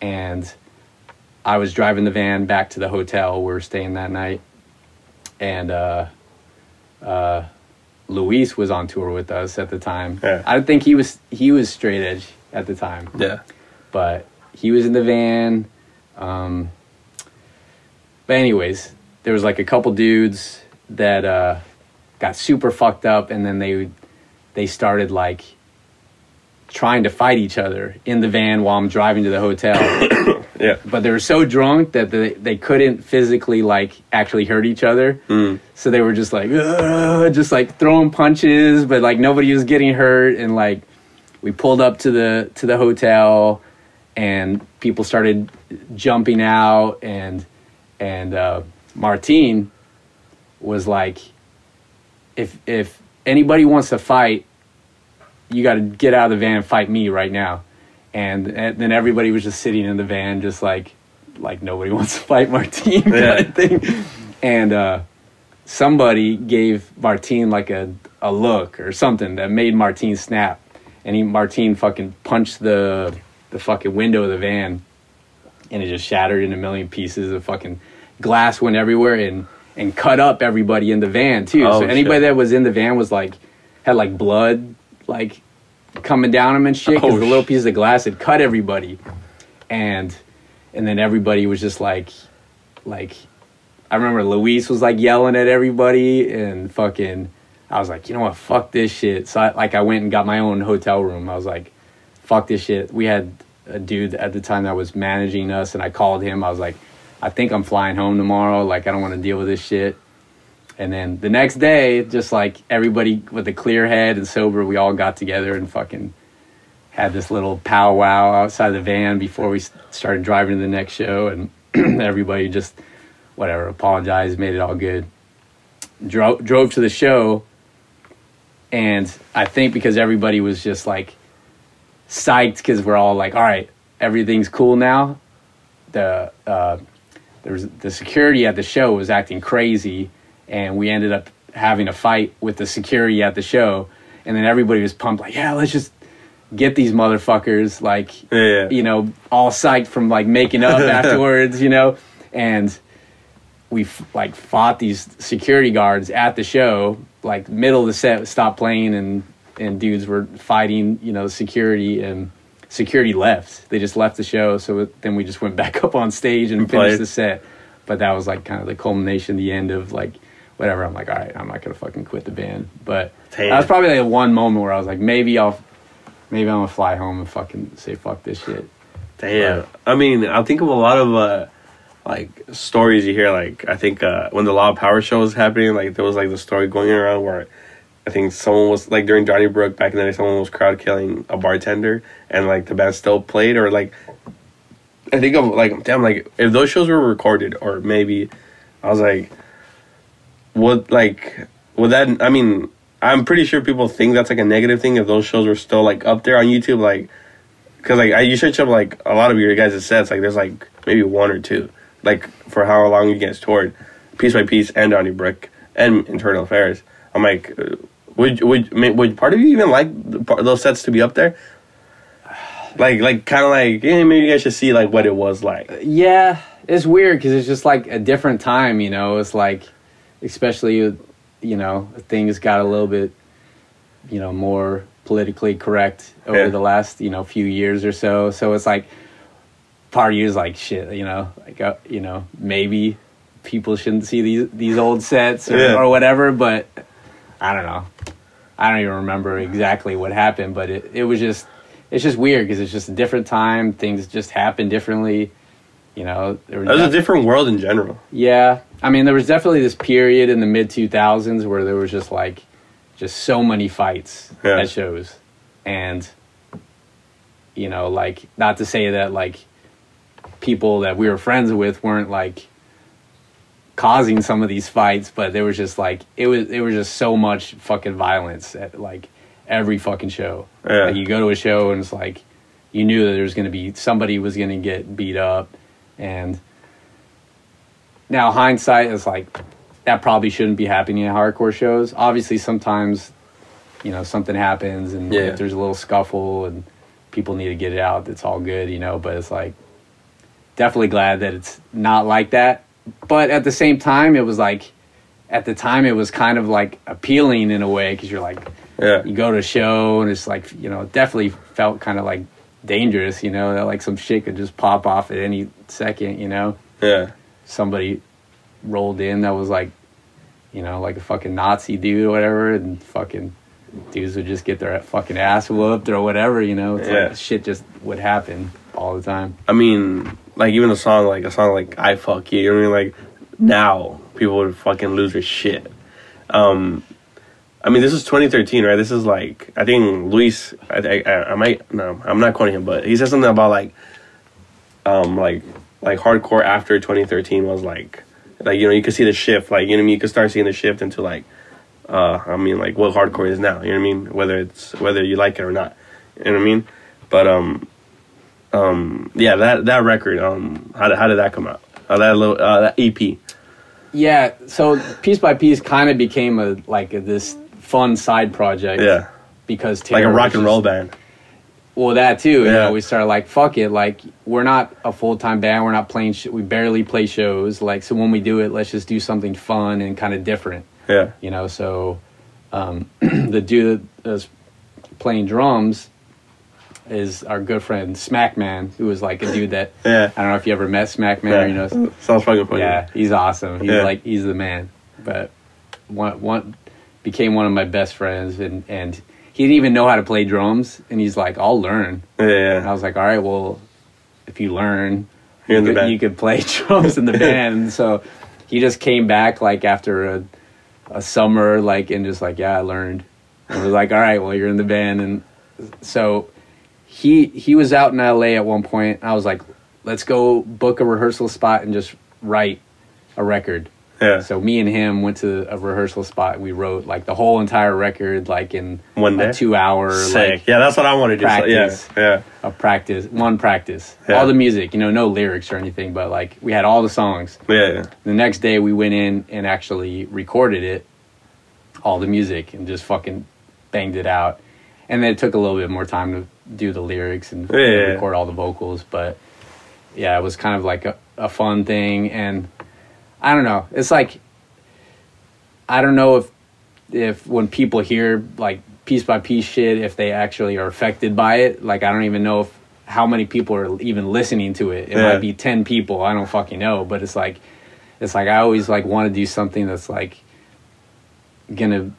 And I was driving the van back to the hotel we were staying that night. And uh, uh, Luis was on tour with us at the time. Yeah. I don't think he was he was straight edge at the time Yeah. but he was in the van. Um, but anyways, there was like a couple dudes that uh, got super fucked up, and then they they started like trying to fight each other in the van while I'm driving to the hotel. Yeah. but they were so drunk that they, they couldn't physically like actually hurt each other. So they were just like, just like throwing punches, but like nobody was getting hurt. And like we pulled up to the to the hotel, and people started jumping out, and and uh, Martine was like, if if anybody wants to fight, you got to get out of the van and fight me right now. And, and then everybody was just sitting in the van, just like like nobody wants to fight Martine kind Yeah. of thing. And uh, somebody gave Martine like a a look or something that made Martine snap, and he Martine fucking punched the the fucking window of the van, and it just shattered in a million pieces. The fucking glass went everywhere and and cut up everybody in the van too. Oh, so anybody shit. that was in the van was like had like blood like coming down them and shit because Oh, the little piece of glass had cut everybody, and and then everybody was just like like I remember Luis was like yelling at everybody and fucking I was like, you know what, fuck this shit. So I like I went and got my own hotel room. I was like, fuck this shit. We had a dude at the time that was managing us and I called him. I was like, I think I'm flying home tomorrow. Like I don't want to deal with this shit. And then the next day, just like everybody with a clear head and sober, we all got together and fucking had this little powwow outside the van before we started driving to the next show. And everybody just, whatever, apologized, made it all good. Drove, drove to the show. And I think because everybody was just like psyched because we're all like, all right, everything's cool now. The, uh, there was the security at the show was acting crazy and we ended up having a fight with the security at the show and then everybody was pumped like yeah let's just get these motherfuckers like Yeah, yeah. you know all psyched from like making up afterwards you know and we f- like fought these security guards at the show like middle of the set stopped playing and and dudes were fighting you know security and security left they just left the show so it, then we just went back up on stage and played. finished the set but that was like kind of the culmination the end of like whatever i'm like all right i'm not gonna fucking quit the band but Damn. that was probably like the one moment where i was like maybe i'll maybe i'm gonna fly home and fucking say fuck this shit Damn. I mean, I think of a lot of uh, like stories you hear. Like I think uh, when the Law of Power show was happening, like there was like the story going around where I think someone was like during Donnybrook back in the day, someone was crowd killing a bartender, and like the band still played, or like I think of like damn, like if those shows were recorded, or maybe I was like, would like would that? I mean. I'm pretty sure people think that's like a negative thing if those shows were still like up there on YouTube, like Cause like I, you search up like a lot of your guys' sets, like there's like maybe one or two, like for how long you guys toured, piece by piece, and Donnybrook and Internal Affairs. I'm like, uh, would would would part of you even like those sets to be up there? Like like kind of like yeah, maybe you guys should see like what it was like. Yeah, it's weird because it's just like a different time, you know. It's like, especially, you know, things got a little bit, you know, more politically correct over Yeah. the last, you know, few years or so. So it's like, part of you is like, shit, you know, like, uh, you know, maybe people shouldn't see these these old sets or, Yeah. or whatever. But I don't know. I don't even remember exactly what happened, but it, it was just it's just weird because it's just a different time. Things just happen differently. You know, there was It was a different world in general. yeah. I mean, there was definitely this period in the mid 2000s where there was just like just so many fights Yeah. at shows. And you know, like not to say that like people that we were friends with weren't like causing some of these fights, but there was just like it was it was just so much fucking violence at like every fucking show. Yeah. Like you go to a show and it's like you knew that there was going to be somebody was going to get beat up and now hindsight is like that probably shouldn't be happening at hardcore shows. Obviously sometimes you know something happens and Yeah. if there's a little scuffle and people need to get it out, it's all good, you know, but it's like definitely glad that it's not like that. But at the same time it was like at the time it was kind of like appealing in a way cuz you're like Yeah. you go to a show and it's like you know definitely felt kind of like dangerous you know that like some shit could just pop off at any second you know Yeah. somebody rolled in that was like you know like a fucking nazi dude or whatever and fucking dudes would just get their fucking ass whooped or whatever, you know. It's Yeah. like shit just would happen all the time. I mean, like even a song like a song like "I Fuck You," you know what I mean? Like now people would fucking lose their shit. Um, I mean, this is 2013, right? This is like I think Luis. I, I, I might no, I'm not quoting him, but he said something about like, um, like like hardcore after 2013 was like, like you know you could see the shift. Like you know I mean? You could start seeing the shift into like, uh, I mean like what hardcore is now. You know what I mean? Whether it's whether you like it or not. You know what I mean? But um, um, yeah, that that record. Um, how did how did that come out? Uh, that little uh, that EP. Yeah, so piece by piece kind of became a like a, this fun side project. Yeah, because like a rock and just- roll band. Well, that too. You Yeah. know, we started like, fuck it. Like, we're not a full time band. We're not playing. Sh- we barely play shows. Like, so when we do it, let's just do something fun and kind of different. Yeah, You know, so um, the dude that is playing drums is our good friend Smackman, who was like a dude that yeah. I don't know if you ever met Smackman yeah. or you know. Sounds fucking funny. Yeah, he's awesome. He's Yeah. like he's the man. But one one became one of my best friends, and and he didn't even know how to play drums, and he's like, I'll learn. yeah, And I was like, all right, well, if you learn, You're in you, the could, you could play drums in the band. And so he just came back like after a, a summer, like, and just like, yeah, I learned. And was like, all right, well, you're in the band. And so he he was out in LA at one point. I was like, let's go book a rehearsal spot and just write a record. yeah. So me and him went to a rehearsal spot. We wrote like the whole entire record, like in One day? a two hour Sick. like yeah, that's what I want to do. So, yeah, yeah, a practice, one practice, Yeah. all the music, you know, no lyrics or anything, but like we had all the songs. yeah, yeah. The next day we went in and actually recorded it, all the music, and just fucking banged it out. And then it took a little bit more time to do the lyrics and Yeah, record all the vocals, but yeah, it was kind of like a, a fun thing. And I don't know, it's like I don't know if if when people hear like piece by piece shit, if they actually are affected by it. Like I don't even know if how many people are even listening to it. It Yeah. might be ten people. I don't fucking know. But it's like it's like I always like want to do something that's like gonna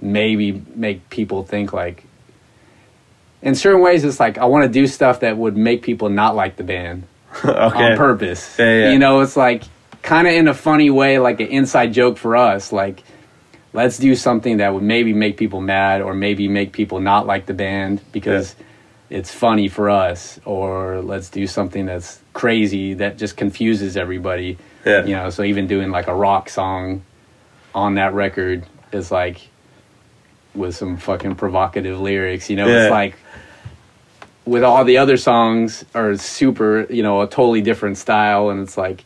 maybe make people think like in certain ways it's like I want to do stuff that would make people not like the band okay. on purpose. Yeah, yeah. You know, it's like kind of in a funny way, like an inside joke for us. Like, let's do something that would maybe make people mad or maybe make people not like the band because it's funny for us. Or let's do something that's crazy that just confuses everybody. Yeah. You know, so even doing like a rock song on that record is like with some fucking provocative lyrics. You know, Yeah. it's like with all the other songs are super, you know, a totally different style, and it's like,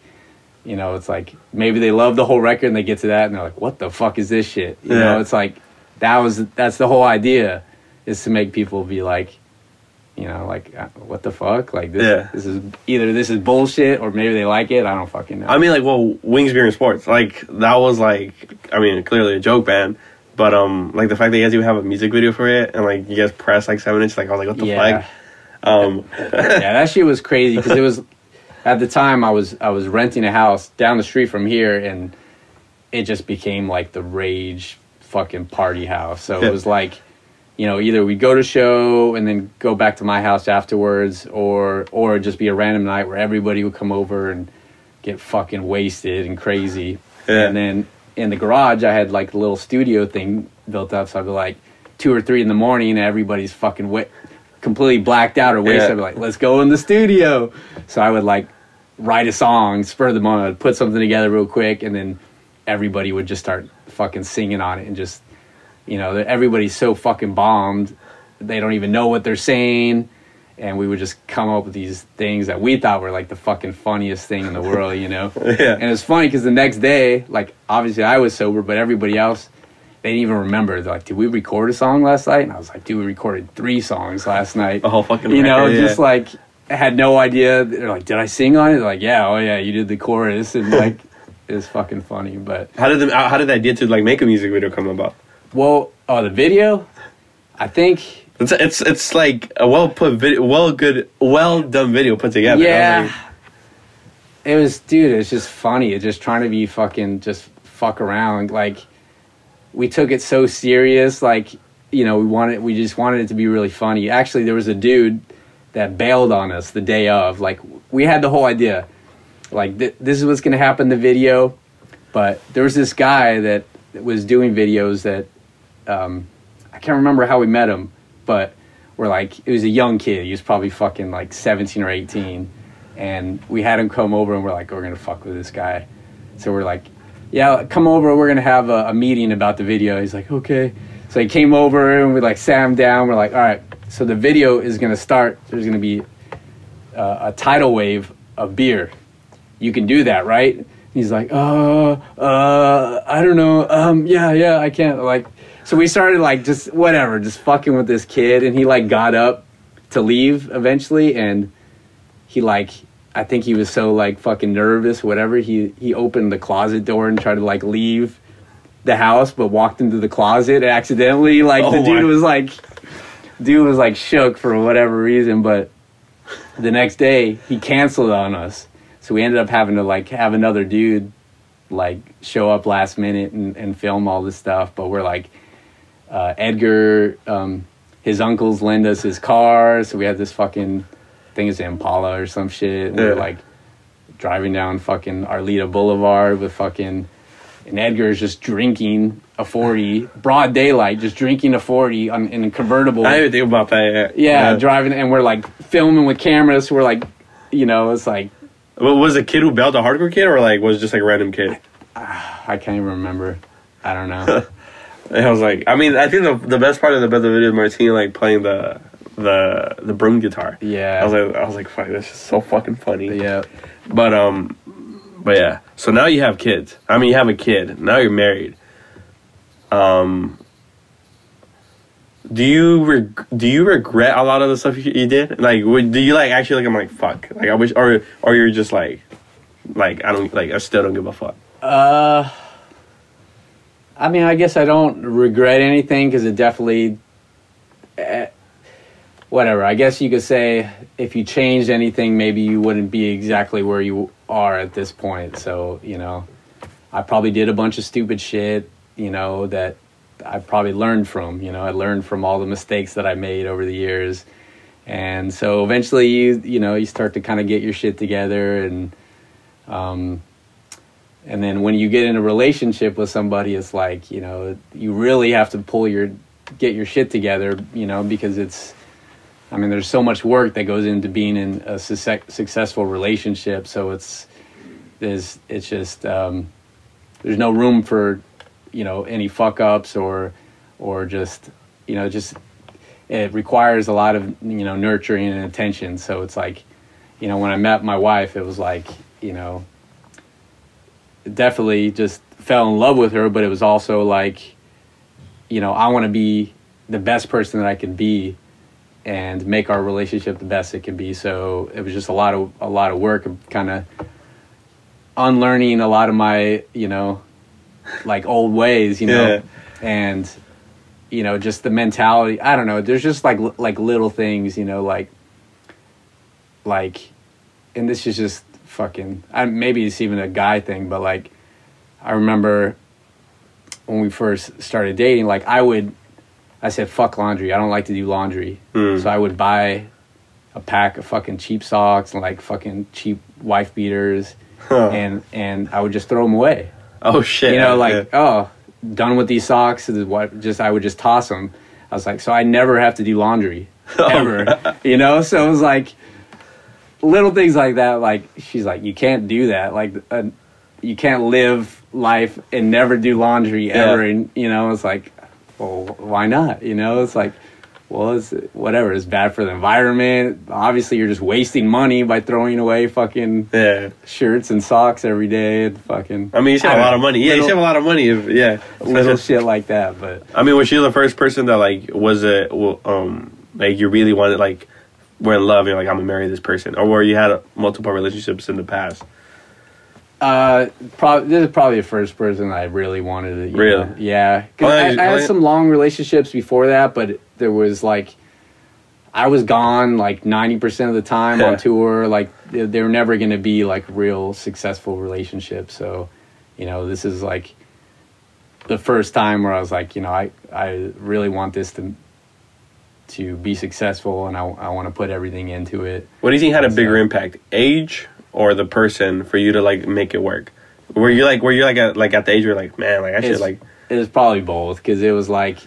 you know, it's like maybe they love the whole record and they get to that and they're like, what the fuck is this shit? You know, it's like that was that's the whole idea is to make people be like, you know, like uh, what the fuck? Like this, Yeah. this is either this is bullshit or maybe they like it. I don't fucking know. I mean, like, well, Wings Beer and Sports, like that was like, I mean, clearly a joke band, but um, like the fact that you guys even have a music video for it, and like you guys press like seven inches, like I was like, what the Yeah. fuck? Um, yeah, that shit was crazy because it was at the time I was I was renting a house down the street from here, and it just became like the rage fucking party house. So it was like, you know, either we go to show and then go back to my house afterwards, or or just be a random night where everybody would come over and get fucking wasted and crazy. Yeah. And then in the garage, I had like a little studio thing built up, so I'd be like two or three in the morning, and everybody's fucking wet, completely blacked out or wasted. Yeah. Like, let's go in the studio. So I would like write a song, spur of the moment, I'd put something together real quick, and then everybody would just start fucking singing on it and just, you know, everybody's so fucking bombed, they don't even know what they're saying. And we would just come up with these things that we thought were like the fucking funniest thing in the world, you know? Yeah. And it's funny because the next day, like, obviously I was sober, but everybody else, they didn't even remember. They're like, did we record a song last night? And I was like, dude, we recorded three songs last night. The whole fucking You know, record, yeah. just like, had no idea. They're like, did I sing on it? They're like, yeah, oh yeah, you did the chorus. And like, it's fucking funny. But, how did the how did the idea to like make a music video come about? well, oh, the video, I think, It's it's it's like a well put video, well good, well done video put together. Yeah. it was, dude, it's just funny. It's just trying to be fucking, just fuck around. Like, we took it so serious. Like, you know, we wanted we just wanted it to be really funny. Actually, there was a dude that bailed on us the day of. Like we had the whole idea, like th- this is what's going to happen the video, but there was this guy that was doing videos that um, I can't remember how we met him, but we're like it was a young kid. He was probably fucking like seventeen or eighteen, and we had him come over and we're like we're gonna fuck with this guy. So we're like, yeah, come over. We're gonna have a, a meeting about the video. He's like, okay. So he came over and we like sat him down. We're like, all right. So the video is gonna start. There's gonna be uh, a tidal wave of beer. You can do that, right? He's like, uh, uh, I don't know. Um, yeah, yeah, I can't. Like, so we started like just whatever, just fucking with this kid, and he like got up to leave eventually, and he like, I think he was so like fucking nervous, whatever. He he opened the closet door and tried to like leave the house, but walked into the closet accidentally. Like the Oh, dude my- was like, dude was like shook for whatever reason, but the next day he canceled on us. So we ended up having to like have another dude like show up last minute and, and film all this stuff. But we're like, uh, Edgar, um, his uncles lend us his car. So we had this fucking thing it's Impala or some shit. And we're like driving down fucking Arleta Boulevard with fucking, and Edgar is just drinking a 40, broad daylight, just drinking a 40 on, in a convertible. I didn't even think about that. yeah, driving, and we're like filming with cameras. So we're like, you know, it's like, Well, was the kid who bailed a hardcore kid, or like was it just like a random kid? I ah, can't even remember. I don't know. I was like, I mean, I think the the best part of the the video is Martini like playing the the the broom guitar. Yeah. I was like, I was like, fuck, this is so fucking funny. yeah. But um, but yeah. So now you have kids. I mean, you have a kid. Now you're married. Um. Do you reg- do you regret a lot of the stuff you, you did? Like, would, do you like actually like I'm like fuck? Like I wish, or or you're just like, like I don't like I still don't give a fuck. Uh, I mean, I guess I don't regret anything because it definitely, eh, whatever. I guess you could say if you changed anything, maybe you wouldn't be exactly where you are at this point. So, you know, I probably did a bunch of stupid shit, you know, that I probably learned from. You know, I learned from all the mistakes that I made over the years. And so eventually you, you know, you start to kind of get your shit together and, um, and then when you get in a relationship with somebody it's like you know you really have to pull your get your shit together you know because it's i mean there's so much work that goes into being in a success, successful relationship so it's there's it's just um, there's no room for you know any fuck ups or or just you know just it requires a lot of you know nurturing and attention. So it's like you know when i met my wife it was like you know definitely just fell in love with her, but it was also like, you know, I want to be the best person that I can be and make our relationship the best it can be. So it was just a lot of a lot of work of kind of unlearning a lot of my, you know, like old ways, you know, Yeah. and you know, just the mentality. I don't know. There's just like like little things, you know, like like and this is just fucking I, maybe it's even a guy thing but like i remember when we first started dating like i would i said fuck laundry i don't like to do laundry Mm. so i would buy a pack of fucking cheap socks and like fucking cheap wife beaters Huh. and and i would just throw them away Oh shit! you know like Yeah. oh done with these socks what just i would just toss them i was like so i never have to do laundry Oh, ever you know so it was like little things like that like she's like you can't do that like uh, you can't live life and never do laundry ever and you know it's like well why not you know it's like well it's whatever it's bad for the environment obviously you're just wasting money by throwing away fucking yeah. shirts and socks every day and fucking I mean, you save I a lot of money. Yeah, you little- save a lot of money. If, yeah, little shit like that. But I mean, was she the first person that like was it? Um, like you really wanted like were in love. and You're like, I'm gonna marry this person, or were you had multiple relationships in the past? Uh, probably this is probably the first person I really wanted to. Really? know, yeah. 'Cause I, I oh, had some long relationships before that, but there was like. I was gone like ninety percent of the time on tour. Like they, they were never going to be like real successful relationships. So, you know, this is like, the first time where I was like, you know, I I really want this to to be successful, and I I want to put everything into it. What do you think had a bigger So- impact, age or the person, for you to like make it work? Were you like, were you like at like at the age where you're like, man, like I should It's- like, It was probably both because it was like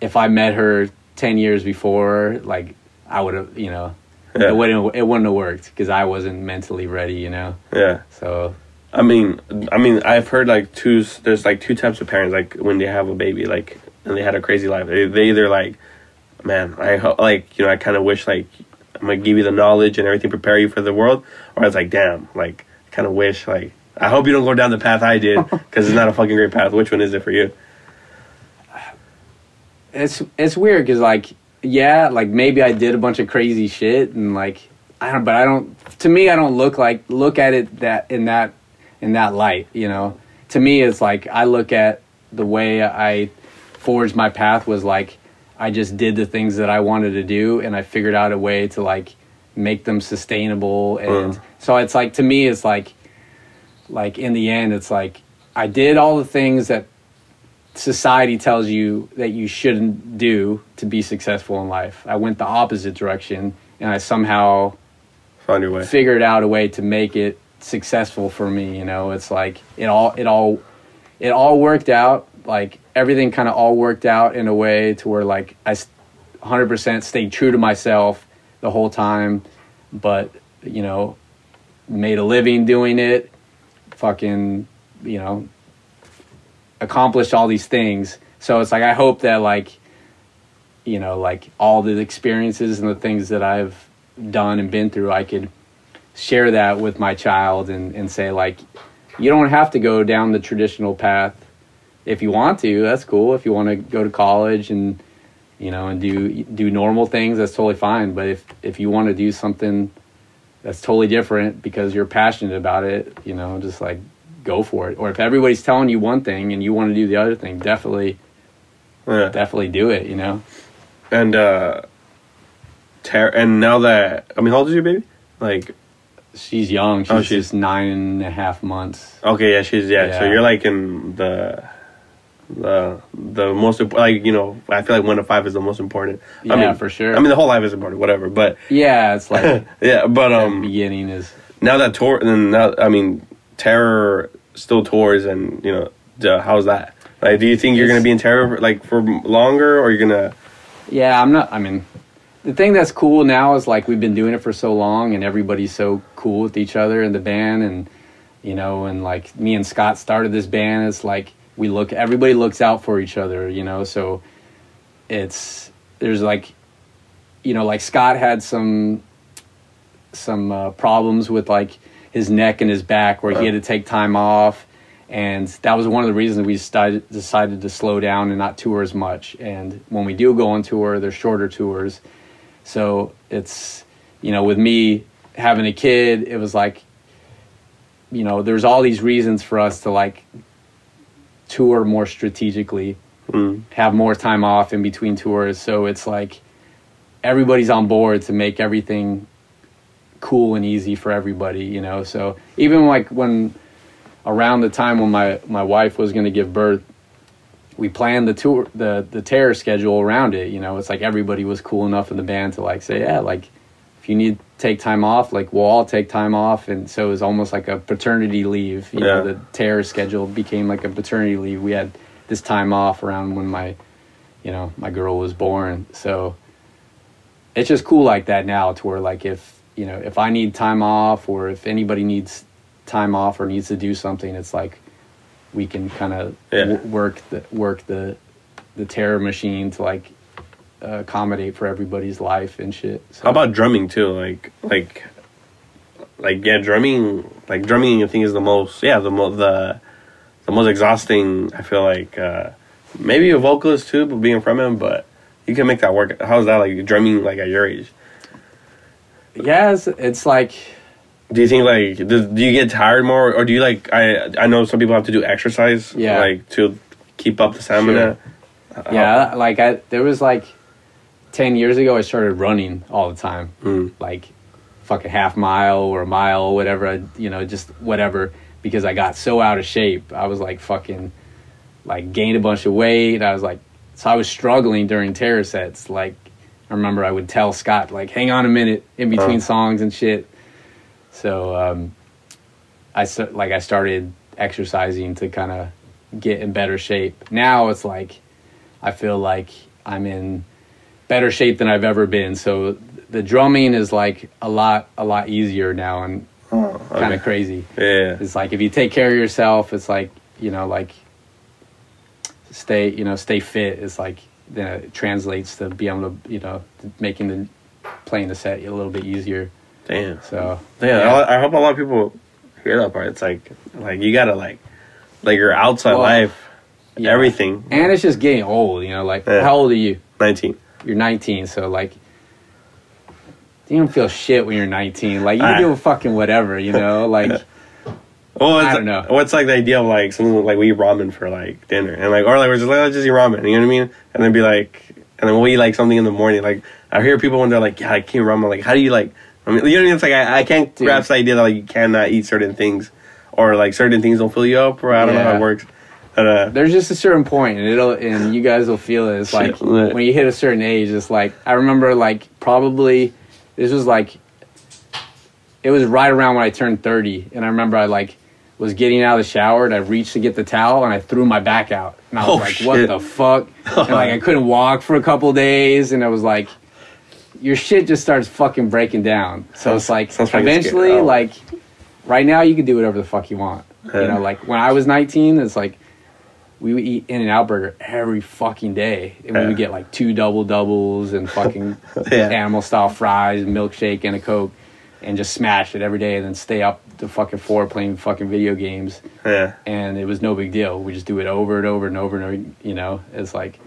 if I met her ten years before, like I would have, you know, Yeah. it wouldn't it wouldn't have worked because I wasn't mentally ready, you know. yeah. So I mean, I mean, I've heard like two. There's like two types of parents. Like when they have a baby, like and they had a crazy life. They, they either like, man, I ho- like you know, I kind of wish like I'm gonna give you the knowledge and everything, prepare you for the world, or I was like, damn, like kind of wish like I hope you don't go down the path I did because it's not a fucking great path. Which one is it for you? it's it's weird because like yeah, like maybe I did a bunch of crazy shit and like I don't, but I don't. To me, I don't look like look at it that in that in that light. You know, to me, it's like I look at the way I forged my path was like I just did the things that I wanted to do and I figured out a way to like make them sustainable and Mm. so it's like to me it's like like in the end it's like I did all the things that society tells you that you shouldn't do to be successful in life. I went the opposite direction and I somehow Found your way. figured out a way to make it successful for me, you know. It's like it all it all it all worked out, like everything kind of all worked out in a way to where like I 100% stayed true to myself the whole time, but you know, made a living doing it, fucking, you know, accomplished all these things. So it's like I hope that like you know, like all the experiences and the things that I've done and been through, I could share that with my child and, and say like you don't have to go down the traditional path if you want to that's cool if you want to go to college and you know and do do normal things that's totally fine but if if you want to do something that's totally different because you're passionate about it you know just like go for it or if everybody's telling you one thing and you want to do the other thing definitely Yeah. definitely do it you know And uh, ter- and now that I mean, how old is your baby? Like, she's young she's, Oh, she's- nine and a half months okay, yeah, she's yeah. So you're like in the the the most like you know. I feel like one to five is the most important. I Yeah, mean, for sure. I mean, the whole life is important, whatever. But yeah it's like yeah, but um, beginning is now that tour, and now I mean, terror still tours, and you know, the, how's that? Like, do you think you're gonna be in terror like for longer, or you're gonna? Yeah, I'm not. I mean, the thing that's cool now is like we've been doing it for so long, and everybody's so cool with each other in the band, and you know, and like me and Scott started this band. It's like we look, everybody looks out for each other, you know. So it's there's like, you know, like Scott had some some uh, problems with like his neck and his back, where he had to take time off. And that was one of the reasons we decided, decided to slow down and not tour as much. And when we do go on tour, they're shorter tours. So it's, you know, with me having a kid, it was like, you know, there's all these reasons for us to like tour more strategically, Mm. have more time off in between tours. So it's like everybody's on board to make everything cool and easy for everybody, you know. So even like when around the time when my my wife was going to give birth, we planned the tour the the terror schedule around it. You know, it's like everybody was cool enough in the band to like say, yeah, like if you need take time off, like we'll all take time off. And so it was almost like a paternity leave. You know, the terror schedule became like a paternity leave. We had this time off around when my you know my girl was born. So it's just cool like that now to where like if you know if I need time off or if anybody needs time off or needs to do something, it's like we can kind of Yeah. w- work the work the the terror machine to like accommodate for everybody's life and shit. So, How about drumming too? Like, like, like yeah, drumming. Like drumming, I think is the most. Yeah, the mo- the the most exhausting. I feel like uh, maybe a vocalist too, but being from him, but you can make that work. How's that like drumming? Like at your age, yeah, it's, it's like do you think like do, do you get tired more, or do you like? I I know some people have to do exercise, Yeah. like to keep up the stamina. yeah, like I there was like ten years ago I started running all the time, Mm. like fucking half mile or a mile or whatever. I, you know, just whatever because I got so out of shape. I was like fucking like gained a bunch of weight. I was like, so I was struggling during terror sets. Like, I remember I would tell Scott like, hang on a minute in between Oh. songs and shit. So um, I like I started exercising to kind of get in better shape. Now it's like I feel like I'm in better shape than I've ever been. So the drumming is like a lot a lot easier now and Oh, kind of crazy. Yeah. It's like if you take care of yourself, it's like you know, like stay, you know, stay fit. It's like then it translates to be able to, you know, making the playing the set a little bit easier. Damn. So Yeah, I I hope a lot of people hear that part. It's like, like you gotta like, like your outside Well, life, yeah. everything. and it's just getting old. You know, like Yeah. how old are you? Nineteen. You're 19, so like. You don't feel shit when you're 19. Like you can do fucking whatever, you know. Like Well, I don't know. What's like the idea of like something like we eat ramen for like dinner and like or like we're just like oh, let's just eat ramen. You know what I mean? And then be like, and then we'll eat like something in the morning. Like I hear people when they're like, yeah, I can't rammen. Like how do you like? I mean, you know what I mean? It's like I, I can't Dude. grasp the idea that like you cannot eat certain things or like certain things don't fill you up or I don't know how it works. Uh, there's just a certain point and it'll and you guys will feel it. It's like when you hit a certain age, it's like I remember like probably this was like it was right around when I turned 30 and I remember I like was getting out of the shower and I reached to get the towel and I threw my back out. And I was Oh, like, shit. what the fuck? and like I couldn't walk for a couple days and I was like your shit just starts fucking breaking down. So Sounds- it's like eventually. Like right now you can do whatever the fuck you want. Yeah. You know, like when I was 19, it's like we would eat In-N-Out Burger every fucking day, and we would get like two double doubles and fucking Yeah. animal style fries, milkshake, and a coke, and just smash it every day, and then stay up to fucking four playing fucking video games, yeah. and it was no big deal. We just do it over and over and over and over. You know, it's like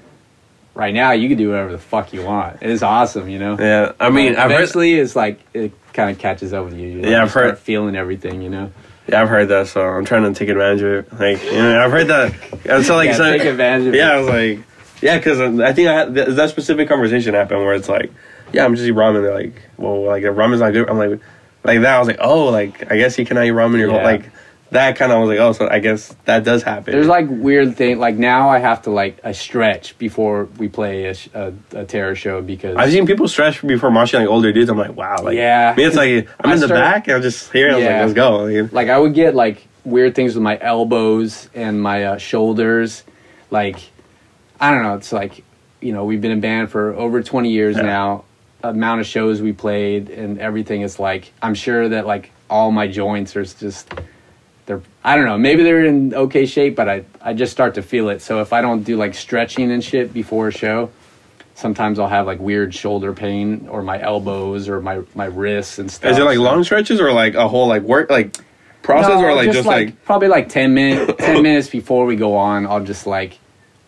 right now you can do whatever the fuck you want. It's awesome, you know. Yeah. I mean, But I've heard, eventually it's like it kind of catches up with you. you know? Yeah, You I've heard- start feeling everything, you know. Yeah, I've heard that, so I'm trying to take advantage of it. Like, you know, I've heard that. And so like, Yeah, so- take advantage of Yeah, it. I was like, yeah, because I think I had th- that specific conversation happened where it's like, yeah, I'm just eating ramen. They're like, well, like if ramen's not good. I'm like, like that. I was like, oh, like I guess you cannot eat ramen your whole like that kind of was like, oh, so I guess that does happen. There's like weird thing. Like now, I have to like a stretch before we play a, sh- a, a terror show because I've seen people stretch before moshing like older dudes. I'm like, wow, like Yeah. Me, it's like I'm I in the start- back and I'm just here. And I was Yeah. like, let's go. Like, like I would get like weird things with my elbows and my uh, shoulders. Like I don't know. It's like you know we've been in band for over 20 years Yeah. now. Amount of shows we played and everything is like I'm sure that like all my joints are just I don't know maybe they're in okay shape but I I just start to feel it. So if I don't do like stretching and shit before a show. Sometimes I'll have like weird shoulder pain or my elbows or my my wrists and stuff. is it like So- long stretches or like a whole like work like process no, or like just, like, probably like 10 minutes 10 minutes before we go on i'll just like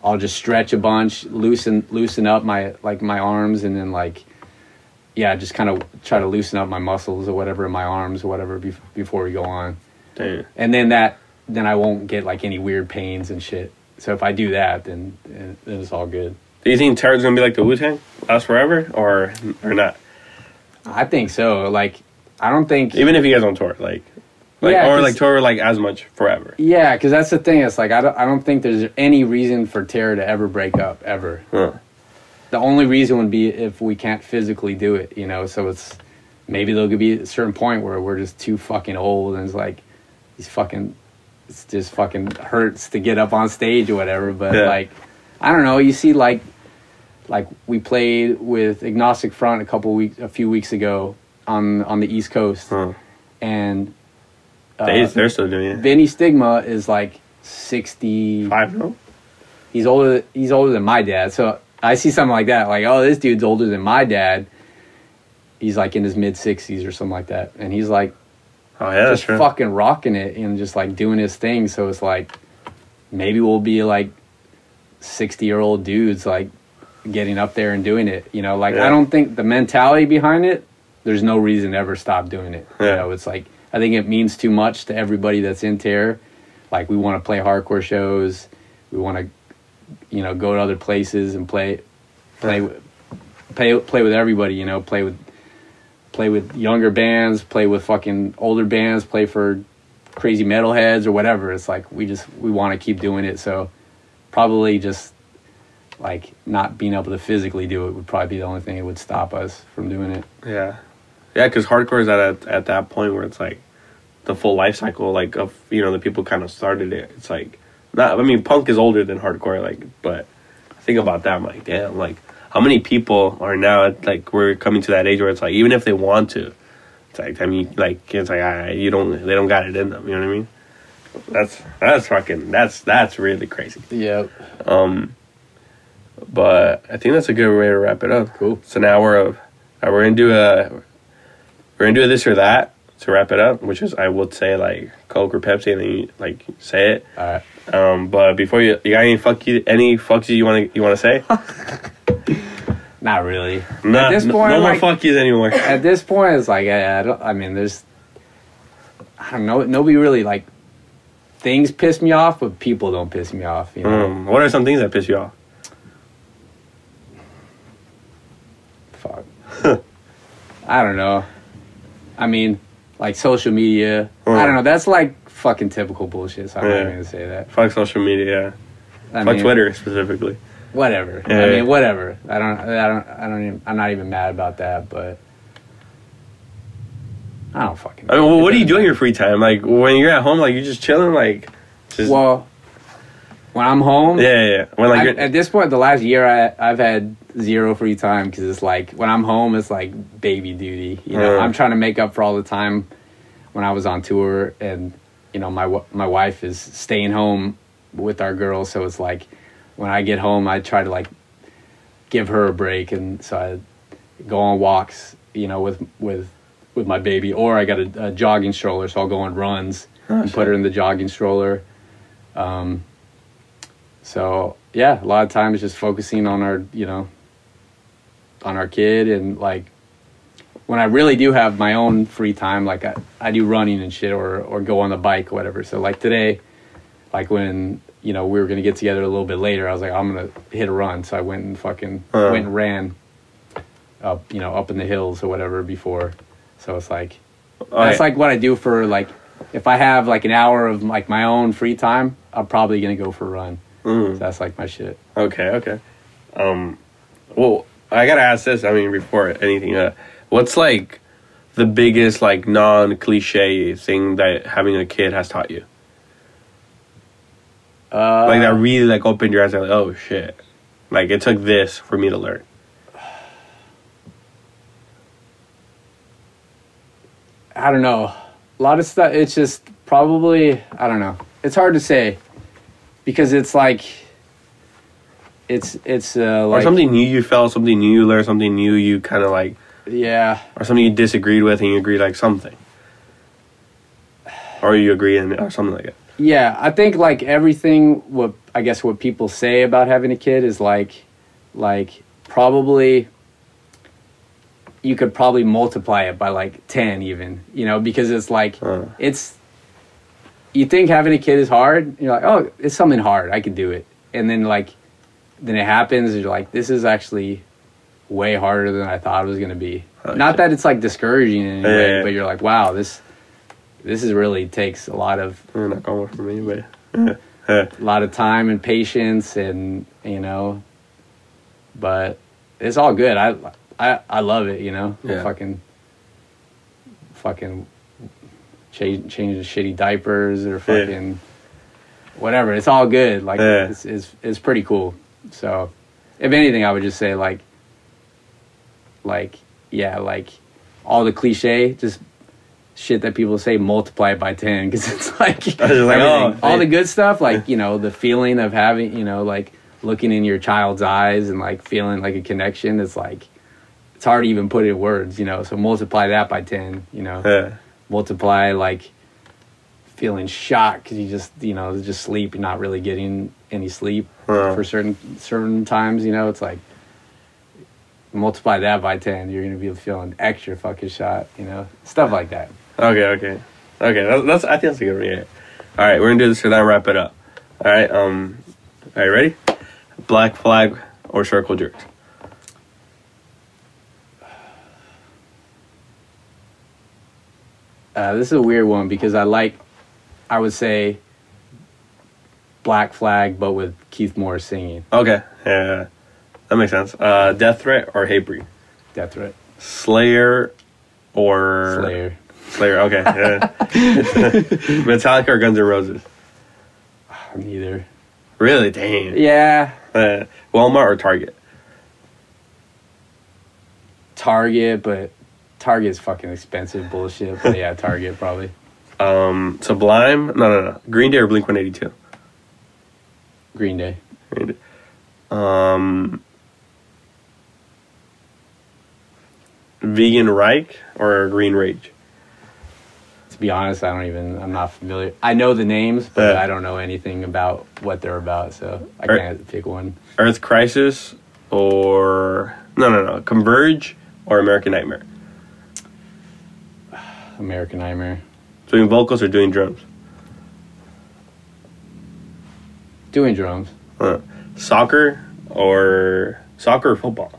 i'll just stretch a bunch loosen loosen up my like my arms and then like yeah just kind of try to loosen up my muscles or whatever in my arms or whatever bef- before we go on And then that then i won't get like any weird pains and shit so if i do that then then it's all good Do you think Terror's gonna be like the Wu Tang, last forever, or or not? i think so like i don't think Even if you guys don't tour, like, like Yeah, or like tour like as much forever. yeah because that's the thing it's like I don't, I don't think there's any reason for terror to ever break up ever Huh. the only reason would be if we can't physically do it, you know. So it's maybe there'll be a certain point where we're just too fucking old, and it's like these fucking, it's just fucking hurts to get up on stage or whatever. But Yeah. like, I don't know. You see, like, like we played with Agnostic Front a couple weeks, a few weeks ago on on the East Coast, Huh. and uh, They, they're still doing it. Vinnie Stigma is like sixty Five, no? he's older he's older than my dad so i see something like that like oh this dude's older than my dad he's like in his mid 60s or something like that and he's like Oh yeah, just fucking rocking it and just like doing his thing. So it's like maybe we'll be like 60 year old dudes like getting up there and doing it you know? Like Yeah. i don't think the mentality behind it there's no reason to ever stop doing it. You know it's like i think it means too much to everybody that's in terror like we want to play hardcore shows. We want to you know go to other places and play play with play play with everybody you know? Play with play with younger bands play with fucking older bands play for crazy metalheads or whatever it's like we just we want to keep doing it so probably just like not being able to physically do it would probably be the only thing that would stop us from doing it. Yeah, yeah, because hardcore is at at that point where it's like the full life cycle, like of you know the people kind of started it. It's like not. I mean, punk is older than hardcore, like, but think about that. I'm like, damn, like how many people are now like we're coming to that age where it's like even if they want to, it's like I mean, like it's like I, you don't they don't got it in them. You know what I mean? That's that's fucking that's that's really crazy. Yep. Um, but I think that's a good way to wrap it up. Cool. So now we're of uh, we're gonna do a we're gonna do a this or that to wrap it up, which is I would say like Coke or Pepsi, and then you like say it. All right. Um, but before you, you got any fuck you any fucks you you want to you want to say? Not really. Nah, at this no- point, no, more like, fuck yous anymore. at this point, it's like I, I don't. I mean, there's. I don't know. Nobody really like. Things piss me off, but people don't piss me off. You know. Um, what are some things that piss you off? Fuck. I don't know. I mean, like social media. I Uh. don't know. That's like fucking typical bullshit. So I'm Yeah. not even gonna say that. Fuck social media. I Fuck mean, Twitter specifically. Whatever. Yeah. I mean, whatever. I don't. I don't. I don't even. I'm not even mad about that. But I don't fucking. I mean, well, what do you doesn't do in your free time? Like when you're at home, like you're just chilling, like just Well, when I'm home. yeah, yeah. When like I- at this point, the last year, I, I've had zero free time because it's like when I'm home, it's like baby duty. You know, Uh. I'm trying to make up for all the time when I was on tour, and you know, my my wife is staying home with our girls, so it's like when I get home, I try to like give her a break, and so I go on walks, you know, with with with my baby, or I got a, a jogging stroller, so I'll go on runs and put her in the jogging stroller. Um, so yeah, a lot of times just focusing on our, you know, on our kid and like when I really do have my own free time, like I, I do running and shit or or go on the bike or whatever. So like today, like when you know we were gonna get together a little bit later, I was like I'm gonna hit a run. So I went and fucking Uh. went and ran up, you know, up in the hills or whatever before. So it's like Oh, that's like what I do for like if I have like an hour of like my own free time, I'm probably gonna go for a run. Mm. So that's like my shit. Okay, okay. Um, well, I gotta ask this. I mean, before anything, uh, what's like the biggest like non-cliche thing that having a kid has taught you? Uh, Like that really like opened your eyes. Like, oh shit! Like it took this for me to learn. I don't know. A lot of stuff. It's just probably I don't know. It's hard to say because it's like it's it's uh, like or something new you felt, something new you learned, something new you kind of like, Yeah, or something you disagreed with and you agreed like something, or you agree in or something like that. yeah. I think like everything. What I guess what people say about having a kid is like like probably you could probably multiply it by like 10 even you know because it's like Uh. it's you think having a kid is hard you're like oh it's something hard i can do it and then like then it happens and you're like this is actually way harder than i thought it was going to be. Oh, not that it's like discouraging in any Yeah, way yeah, but you're like wow this this is really takes a lot of Eh, not going for me, but a lot of time and patience and you know but it's all good. I i i love it you know? Yeah. fucking fucking change changing shitty diapers or fucking whatever. It's all good. Like it's, it's it's pretty cool. So if anything i would just say like like yeah like all the cliche just shit that people say multiply it by 10 because it's like, like, oh, all the good stuff like you know the feeling of having you know like looking in your child's eyes and like feeling like a connection it's like it's hard to even put it in words you know? So multiply that by 10 you know? Multiply like feeling shocked because you just you know just sleep you're not really getting any sleep for certain certain times you know? It's like multiply that by 10 you're gonna be feeling extra fucking shot you know stuff like that Okay, okay, okay. That's, that's I think that's a good. Yeah. All right, we're gonna do this and then wrap it up. All right. Um. Are you ready? Black Flag or Circle Jerks? Uh, this is a weird one because I like, I would say, Black Flag, but with Keith Morris singing. Okay, yeah, that makes sense. Uh, Death Threat or Hatebreed? Death Threat. Slayer or Slayer. Slayer. Okay. Yeah. Metallica or Guns N' Roses? Neither. Really? Dang. Yeah. Uh, Walmart or Target? Target, but Target's fucking expensive bullshit. But yeah, Target probably. Um, Sublime? No, no, no. Green Day or Blink One Eighty Two? Green Day. Um, Vegan Reich or Green Rage? To be honest, I don't even. I'm not familiar. I know the names, but Yeah. I don't know anything about what they're about. So I Are- can't pick one. Earth Crisis or no, no, no. Converge or American Nightmare? American Nightmare. Doing vocals or doing drums? Doing drums. Uh, soccer or soccer or football?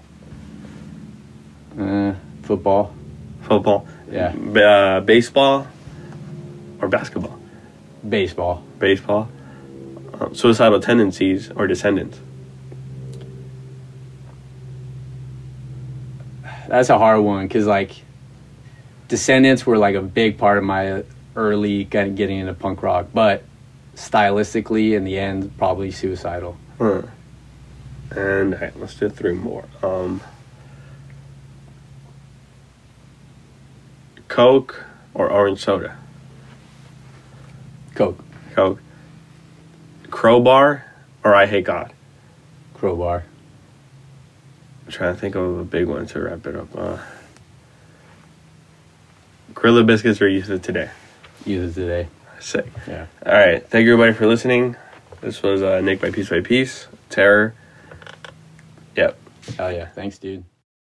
Uh, football. Football. Yeah. B- uh, baseball or basketball? Baseball. Baseball. Uh, Suicidal Tendencies or Descendents? That's a hard one because like Descendents were like a big part of my early kind of getting into punk rock, but stylistically, in the end, probably suicidal. Huh. And all right, let's do three more. Um, Coke or orange soda? Coke, Coke. Crowbar or Eyehategod? crowbar. I'm trying to think of a big one to wrap it up. Uh, Gorilla Biscuits or Youth of Today? Youth of Today. Sick. Yeah. All right. Thank you, everybody, for listening. This was uh, Nick by Piece by Piece. Terror. Yep. Oh, yeah. Thanks, dude.